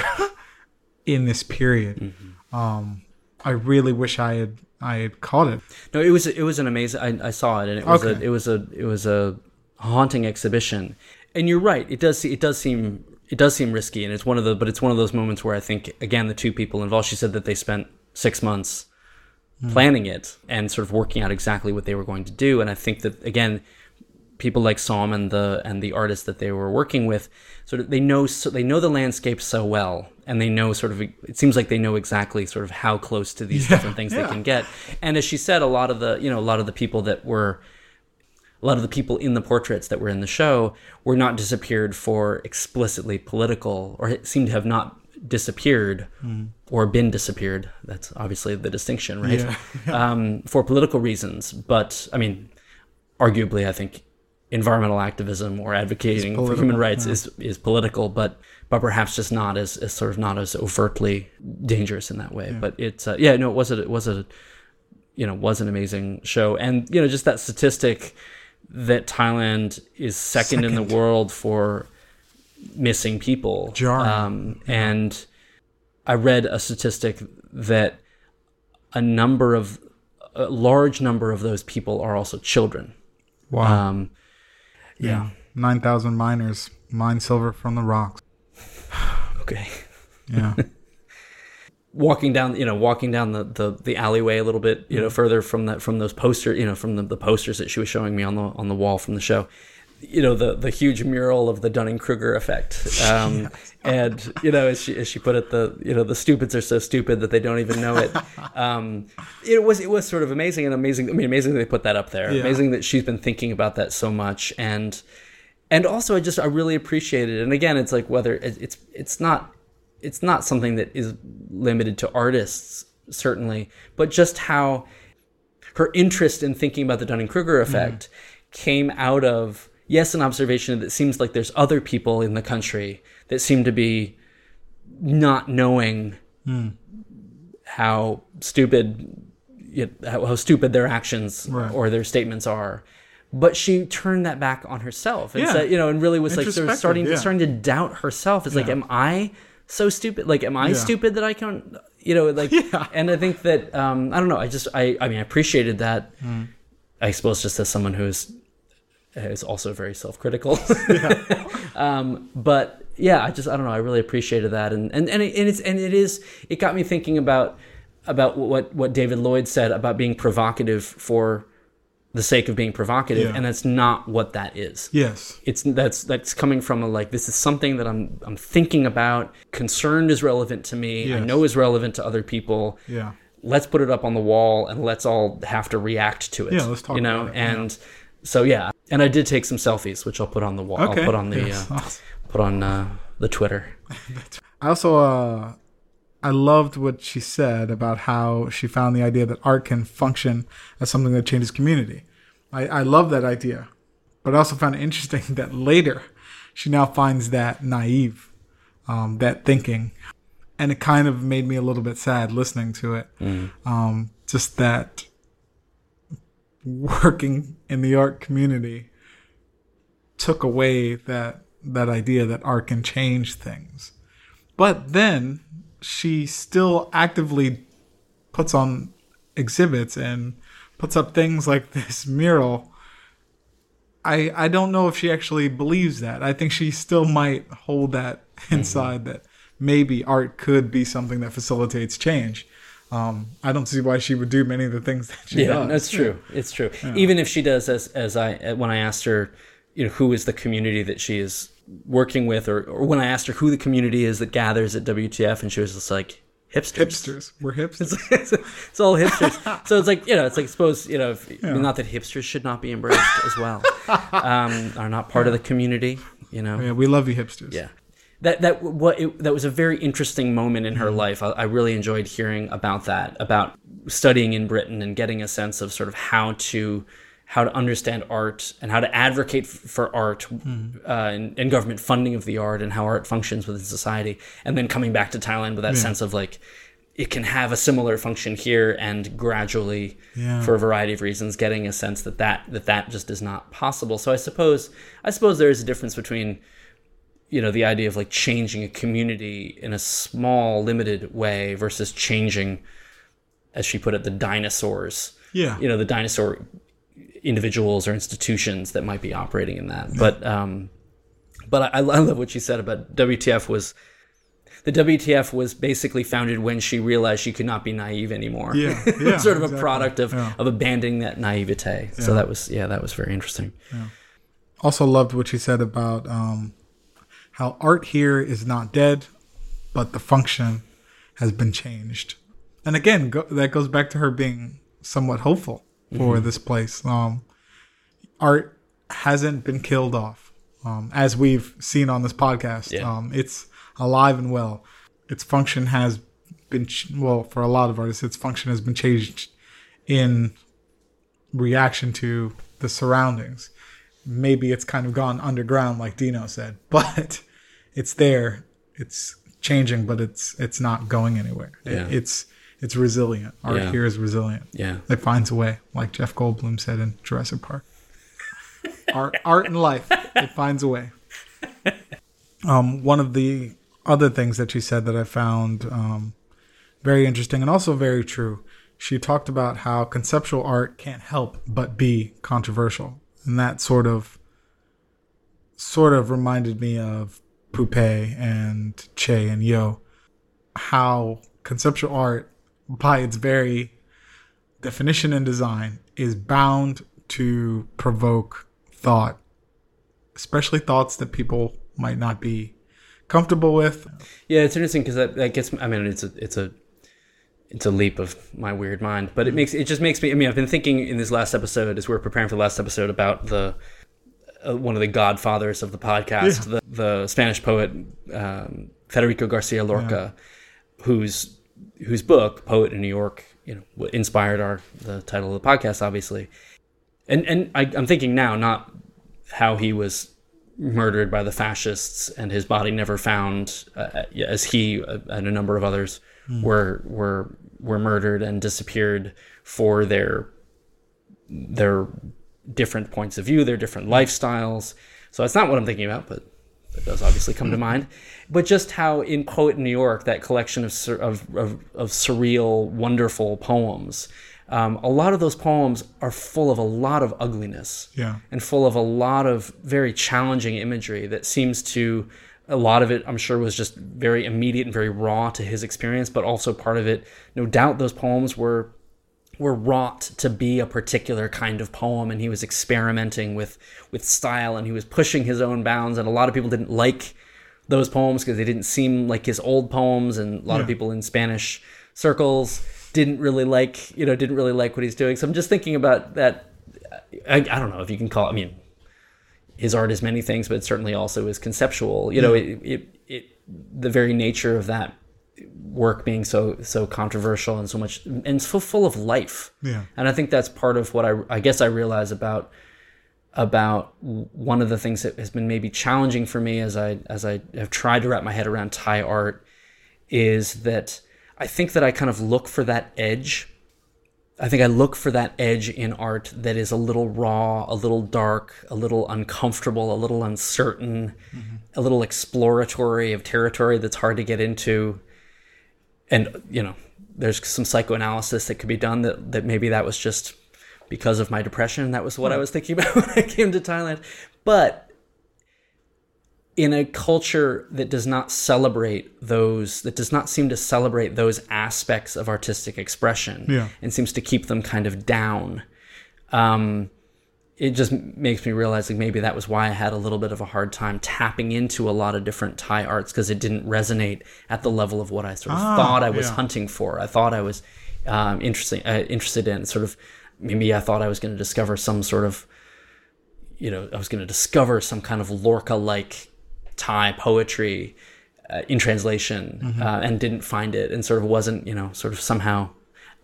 in this period. Um, I really wish I had I had caught it. No, it was it was an amazing. I, I saw it, and it was a it was a it was a haunting exhibition. And you're right. It does it does seem it does seem risky, and it's one of the but it's one of those moments where I think again the two people involved. She said that they spent six months planning it and sort of working out exactly what they were going to do. And I think that again, people like Som and the and the artists that they were working with, sort of they know so, they know the landscape so well, and they know sort of it seems like they know exactly sort of how close to these different things yeah. they can get. And as she said, a lot of the you know a lot of the people that were a lot of the people in the portraits that were in the show were not disappeared for explicitly political or seem to have not disappeared or been disappeared. That's obviously the distinction, right? um, for political reasons. But I mean, arguably, I think environmental activism or advocating for human rights is, is political, but but perhaps just not as, as sort of not as overtly dangerous in that way. But it's uh, yeah, no, it was a, it was a you know was an amazing show, and you know just that statistic that Thailand is second, in the world for missing people. Jarring. Um, and I read a statistic that a number of a large number of those people are also children. Wow. Um, yeah. 9,000 miners mine silver from the rocks. okay. Yeah. walking down you know walking down the, the, the alleyway a little bit you know mm. further from that from those posters you know from the, the posters that she was showing me on the on the wall from the show you know the the huge mural of the Dunning Kruger effect. Um, and you know as she as she put it the you know the stupids are so stupid that they don't even know it. Um, it was it was sort of amazing and amazing I mean amazing that they put that up there. Yeah. amazing that she's been thinking about that so much. And and also I just I really appreciate it. And again it's like whether it, it's it's not it's not something that is limited to artists certainly but just how her interest in thinking about the dunning-kruger effect came out of yes an observation that seems like there's other people in the country that seem to be not knowing how stupid how, how stupid their actions Right. or their statements are but she turned that back on herself and Yeah. said you know and really was like sort of starting yeah. starting to doubt herself it's like am i so stupid like am i Yeah. stupid that i can you know like Yeah. and i think that um i don't know i just i i mean i appreciated that Hmm. i suppose just as someone who's is also very self-critical um but yeah i just i don't know i really appreciated that and and and, it, and it's and it is it got me thinking about about what what david lloyd said about being provocative for the sake of being provocative Yeah. and that's not what that is yes. it's that's that's coming from a like this is something that I'm I'm thinking about. Concerned is relevant to me. I know is relevant to other people. Yeah. Let's put it up on the wall and let's all have to react to it. Yeah, let's talk You know, about it, yeah. and so yeah, and I did take some selfies, which I'll put on the wall. Okay. I'll put on the Yes. uh, Awesome. put on uh, the Twitter. I also uh, I loved what she said about how she found the idea that art can function as something that changes community. I, I love that idea, but I also found it interesting that later she now finds that naive, um, that thinking, and it kind of made me a little bit sad listening to it. Um, just that working in the art community took away that that idea that art can change things. But then she still actively puts on exhibits and puts up things like this mural. I I don't know if she actually believes that. I think she still might hold that mm-hmm. inside that maybe art could be something that facilitates change. Um, I don't see why she would do many of the things that she does. yeah, does. that's true. It's true. Even if she does, as as I when I asked her, you know, who is the community that she is working with, or, or when I asked her who the community is that gathers at WTF, and she was just like hipsters. Hipsters. We're hipsters. it's, it's all hipsters. so it's like you know, it's like suppose you know, if, I mean, not that hipsters should not be embraced as well, um, are not part of the community. You know, yeah, we love you hipsters. yeah. That that what it, that was a very interesting moment in her Mm-hmm. life. I, I really enjoyed hearing about that, about studying in Britain and getting a sense of sort of how to how to understand art and how to advocate f- for art Mm-hmm. uh, and, and government funding of the art and how art functions within society, and then coming back to Thailand with that sense of like it can have a similar function here and gradually Yeah. for a variety of reasons getting a sense that that that that just is not possible so i suppose i suppose there is a difference between you know the idea of like changing a community in a small limited way versus changing as she put it the dinosaurs Yeah. you know the dinosaur individuals or institutions that might be operating in that but um but I, I love what she said about wtf was the WTF was basically founded when she realized she could not be naive anymore. Yeah, It was yeah, sort of a product of, Yeah. of abandoning that naivete. So that was yeah, that was very interesting. Also loved what she said about um, how art here is not dead, but the function has been changed. And again, go, that goes back to her being somewhat hopeful for this place. Um, art hasn't been killed off, um, as we've seen on this podcast. Yeah. Um, it's alive and well. Its function has been ch- well for a lot of artists. Its function has been changed in reaction to the surroundings. Maybe it's kind of gone underground, like Dino said, but it's there. It's changing, but it's it's not going anywhere. It- Yeah. it's it's resilient. Art Yeah. here is resilient. Yeah. It finds a way, like Jeff Goldblum said in Jurassic Park. art, art and life, it finds a way. Um, one of the other things that she said that I found um, very interesting and also very true. She talked about how conceptual art can't help but be controversial, and that sort of sort of reminded me of Poupée and Che and Yo. How conceptual art, by its very definition and design, is bound to provoke thought, especially thoughts that people might not be comfortable with. Yeah, it's interesting because that, that gets. I mean, it's a it's a it's a leap of my weird mind, but it mm-hmm. makes it just makes me. I mean, I've been thinking in this last episode as we're preparing for the last episode about the uh, one of the godfathers of the podcast, the the Spanish poet um, Federico Garcia Lorca, whose whose book Poet in New York, you know, inspired our the title of the podcast, obviously. And and I, I'm thinking now not how he was murdered by the fascists and his body never found, uh, as he uh, and a number of others were were were murdered and disappeared for their their different points of view, their different lifestyles. So that's not what I'm thinking about, but it does obviously come to mind. But just how in Poet in New York, that collection of of, of, of surreal, wonderful poems, um, a lot of those poems are full of a lot of ugliness Yeah. and full of a lot of very challenging imagery that seems to a lot of it i'm sure was just very immediate and very raw to his experience but also part of it no doubt those poems were were wrought to be a particular kind of poem and he was experimenting with with style and he was pushing his own bounds and a lot of people didn't like those poems because they didn't seem like his old poems and a lot of people in spanish circles didn't really like you know didn't really like what he's doing. So i'm just thinking about that. I, I don't know if you can call it, I mean, his art is many things, but it certainly also is conceptual. You know, it, it, it, the very nature of that work being so, so controversial and so much, and so full of life. Yeah. And I think that's part of what I, I guess I realize about, about one of the things that has been maybe challenging for me as I, as I have tried to wrap my head around Thai art is that I think that I kind of look for that edge I think I look for that edge in art that is a little raw, a little dark, a little uncomfortable, a little uncertain, mm-hmm. a little exploratory of territory that's hard to get into. And, you know, there's some psychoanalysis that could be done that, that maybe that was just because of my depression. That was what I was thinking about when I came to Thailand. But in a culture that does not celebrate those that does not seem to celebrate those aspects of artistic expression Yeah. and seems to keep them kind of down um, it just makes me realize like maybe that was why I had a little bit of a hard time tapping into a lot of different Thai arts because it didn't resonate at the level of what I sort of Ah, thought I was yeah. hunting for. I thought I was um, interesting, uh, interested in sort of maybe I thought I was going to discover some sort of you know, I was going to discover some kind of Lorca-like Thai poetry uh, in translation, uh, and didn't find it, and sort of wasn't, you know, sort of somehow.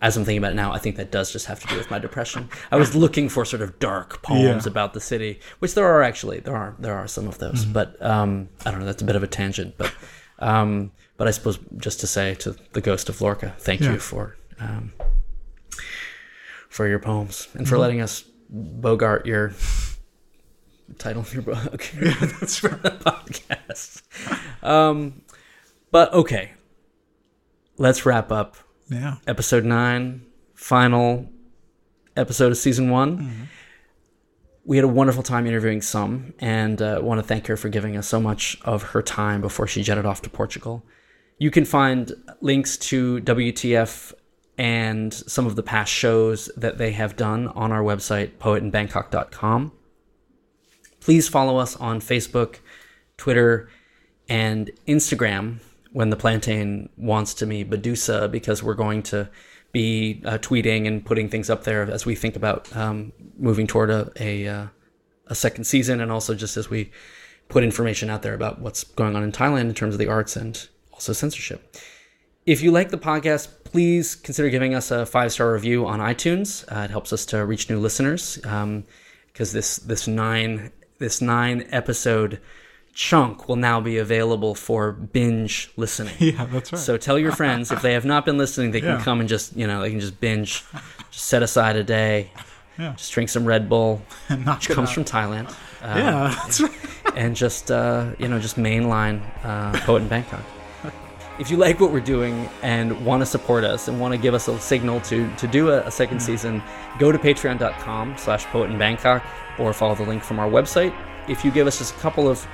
As I'm thinking about it now, I think that does just have to do with my depression. I was looking for sort of dark poems Yeah. about the city, which there are actually there are there are some of those, but um, I don't know. That's a bit of a tangent, but um, but I suppose just to say to the ghost of Lorca, thank Yeah. you for um, for your poems and for letting us bogart your title of your book. That's right. the podcast. Um, but okay, let's wrap up Yeah. episode nine, final episode of season one. We had a wonderful time interviewing Som, and uh, want to thank her for giving us so much of her time before she jetted off to Portugal. You can find links to WTF and some of the past shows that they have done on our website, poetinbangkok.com. Please follow us on Facebook, Twitter, and Instagram when the plantain wants to be Medusa because we're going to be uh, tweeting and putting things up there as we think about um, moving toward a, a, uh, a second season and also just as we put information out there about what's going on in Thailand in terms of the arts and also censorship. If you like the podcast, please consider giving us a five star review on iTunes. Uh, it helps us to reach new listeners because this this nine this nine episode chunk will now be available for binge listening. Yeah, that's right. So tell your friends if they have not been listening, they can come and just you know they can just binge, just set aside a day, Yeah. just drink some Red Bull, which comes out. from Thailand. Um, Yeah, that's right. and just uh, you know just mainline uh, poet in Bangkok. If you like what we're doing and want to support us and want to give us a signal to to do a, a second season, go to patreon.com slash poet in Bangkok or follow the link from our website. If you give us just a couple of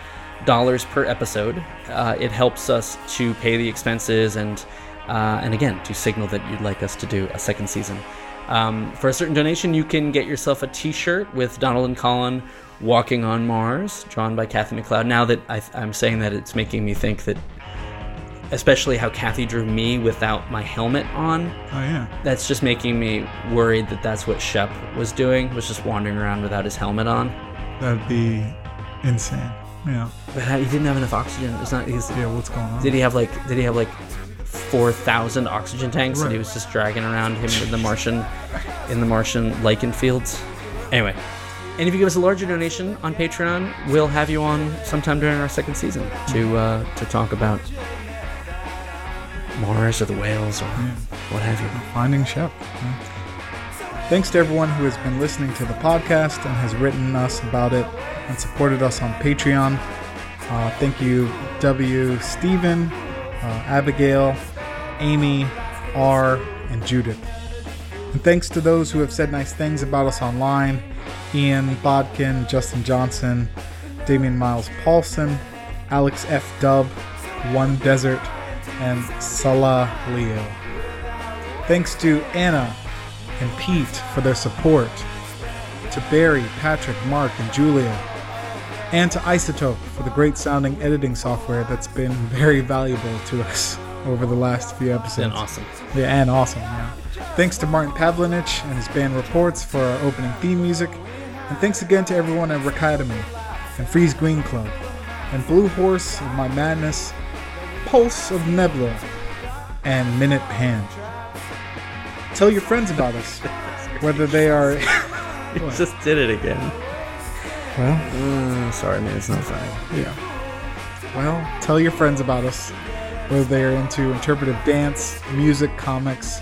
dollars per episode, uh, it helps us to pay the expenses and uh, and again to signal that you'd like us to do a second season. Um, for a certain donation, you can get yourself a T-shirt with Donald and Colin walking on Mars, drawn by Kathy McLeod. Now that I, I'm saying that, it's making me think that, especially how Kathy drew me without my helmet on, Oh yeah. that's just making me worried that that's what Shep was doing, was just wandering around without his helmet on. That'd be insane. Yeah. But he didn't have enough oxygen. It's not. He's, Yeah. What's going on? Did he have like? Did he have like? 4,000 oxygen tanks and he was just dragging around him in the Martian in the Martian lichen fields. Anyway, and if you give us a larger donation on Patreon, we'll have you on sometime during our second season to uh, to talk about Mars or the whales or what have you. Finding Shep. Yeah. Thanks to everyone who has been listening to the podcast and has written us about it and supported us on Patreon. Uh, thank you, W. Stephen, uh, Abigail, Amy, R, and Judith. And thanks to those who have said nice things about us online Ian Bodkin, Justin Johnson, Damian Miles Paulson, Alex F. Dub, One Desert, and Salah Leo. Thanks to Anna and Pete for their support, to Barry, Patrick, Mark, and Julia, and to Izotope for the great sounding editing software that's been very valuable to us over the last few episodes. awesome. Yeah, and awesome. Yeah. Thanks to Martin Pavlinich and his band Reports for our opening theme music, and thanks again to everyone at Rockademy and Freeze Green Club and Blue Horse of My Madness, Pulse of Nebula, and Minute Pan. Tell your friends about us, whether they are. He just did it again. well, Uh, sorry, man. It's not funny. yeah. Well, tell your friends about us, whether they are into interpretive dance, music, comics,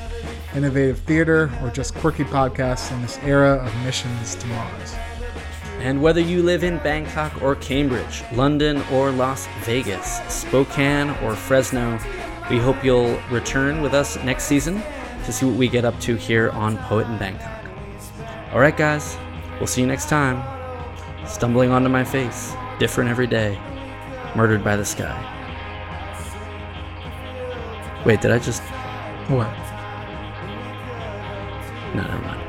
innovative theater, or just quirky podcasts in this era of missions to Mars. And whether you live in Bangkok or Cambridge, London or Las Vegas, Spokane or Fresno, we hope you'll return with us next season to see what we get up to here on Poet in Bangkok. All right, guys, we'll see you next time. Stumbling onto my face, different every day, murdered by the sky. Wait, did I just. What? No, never mind.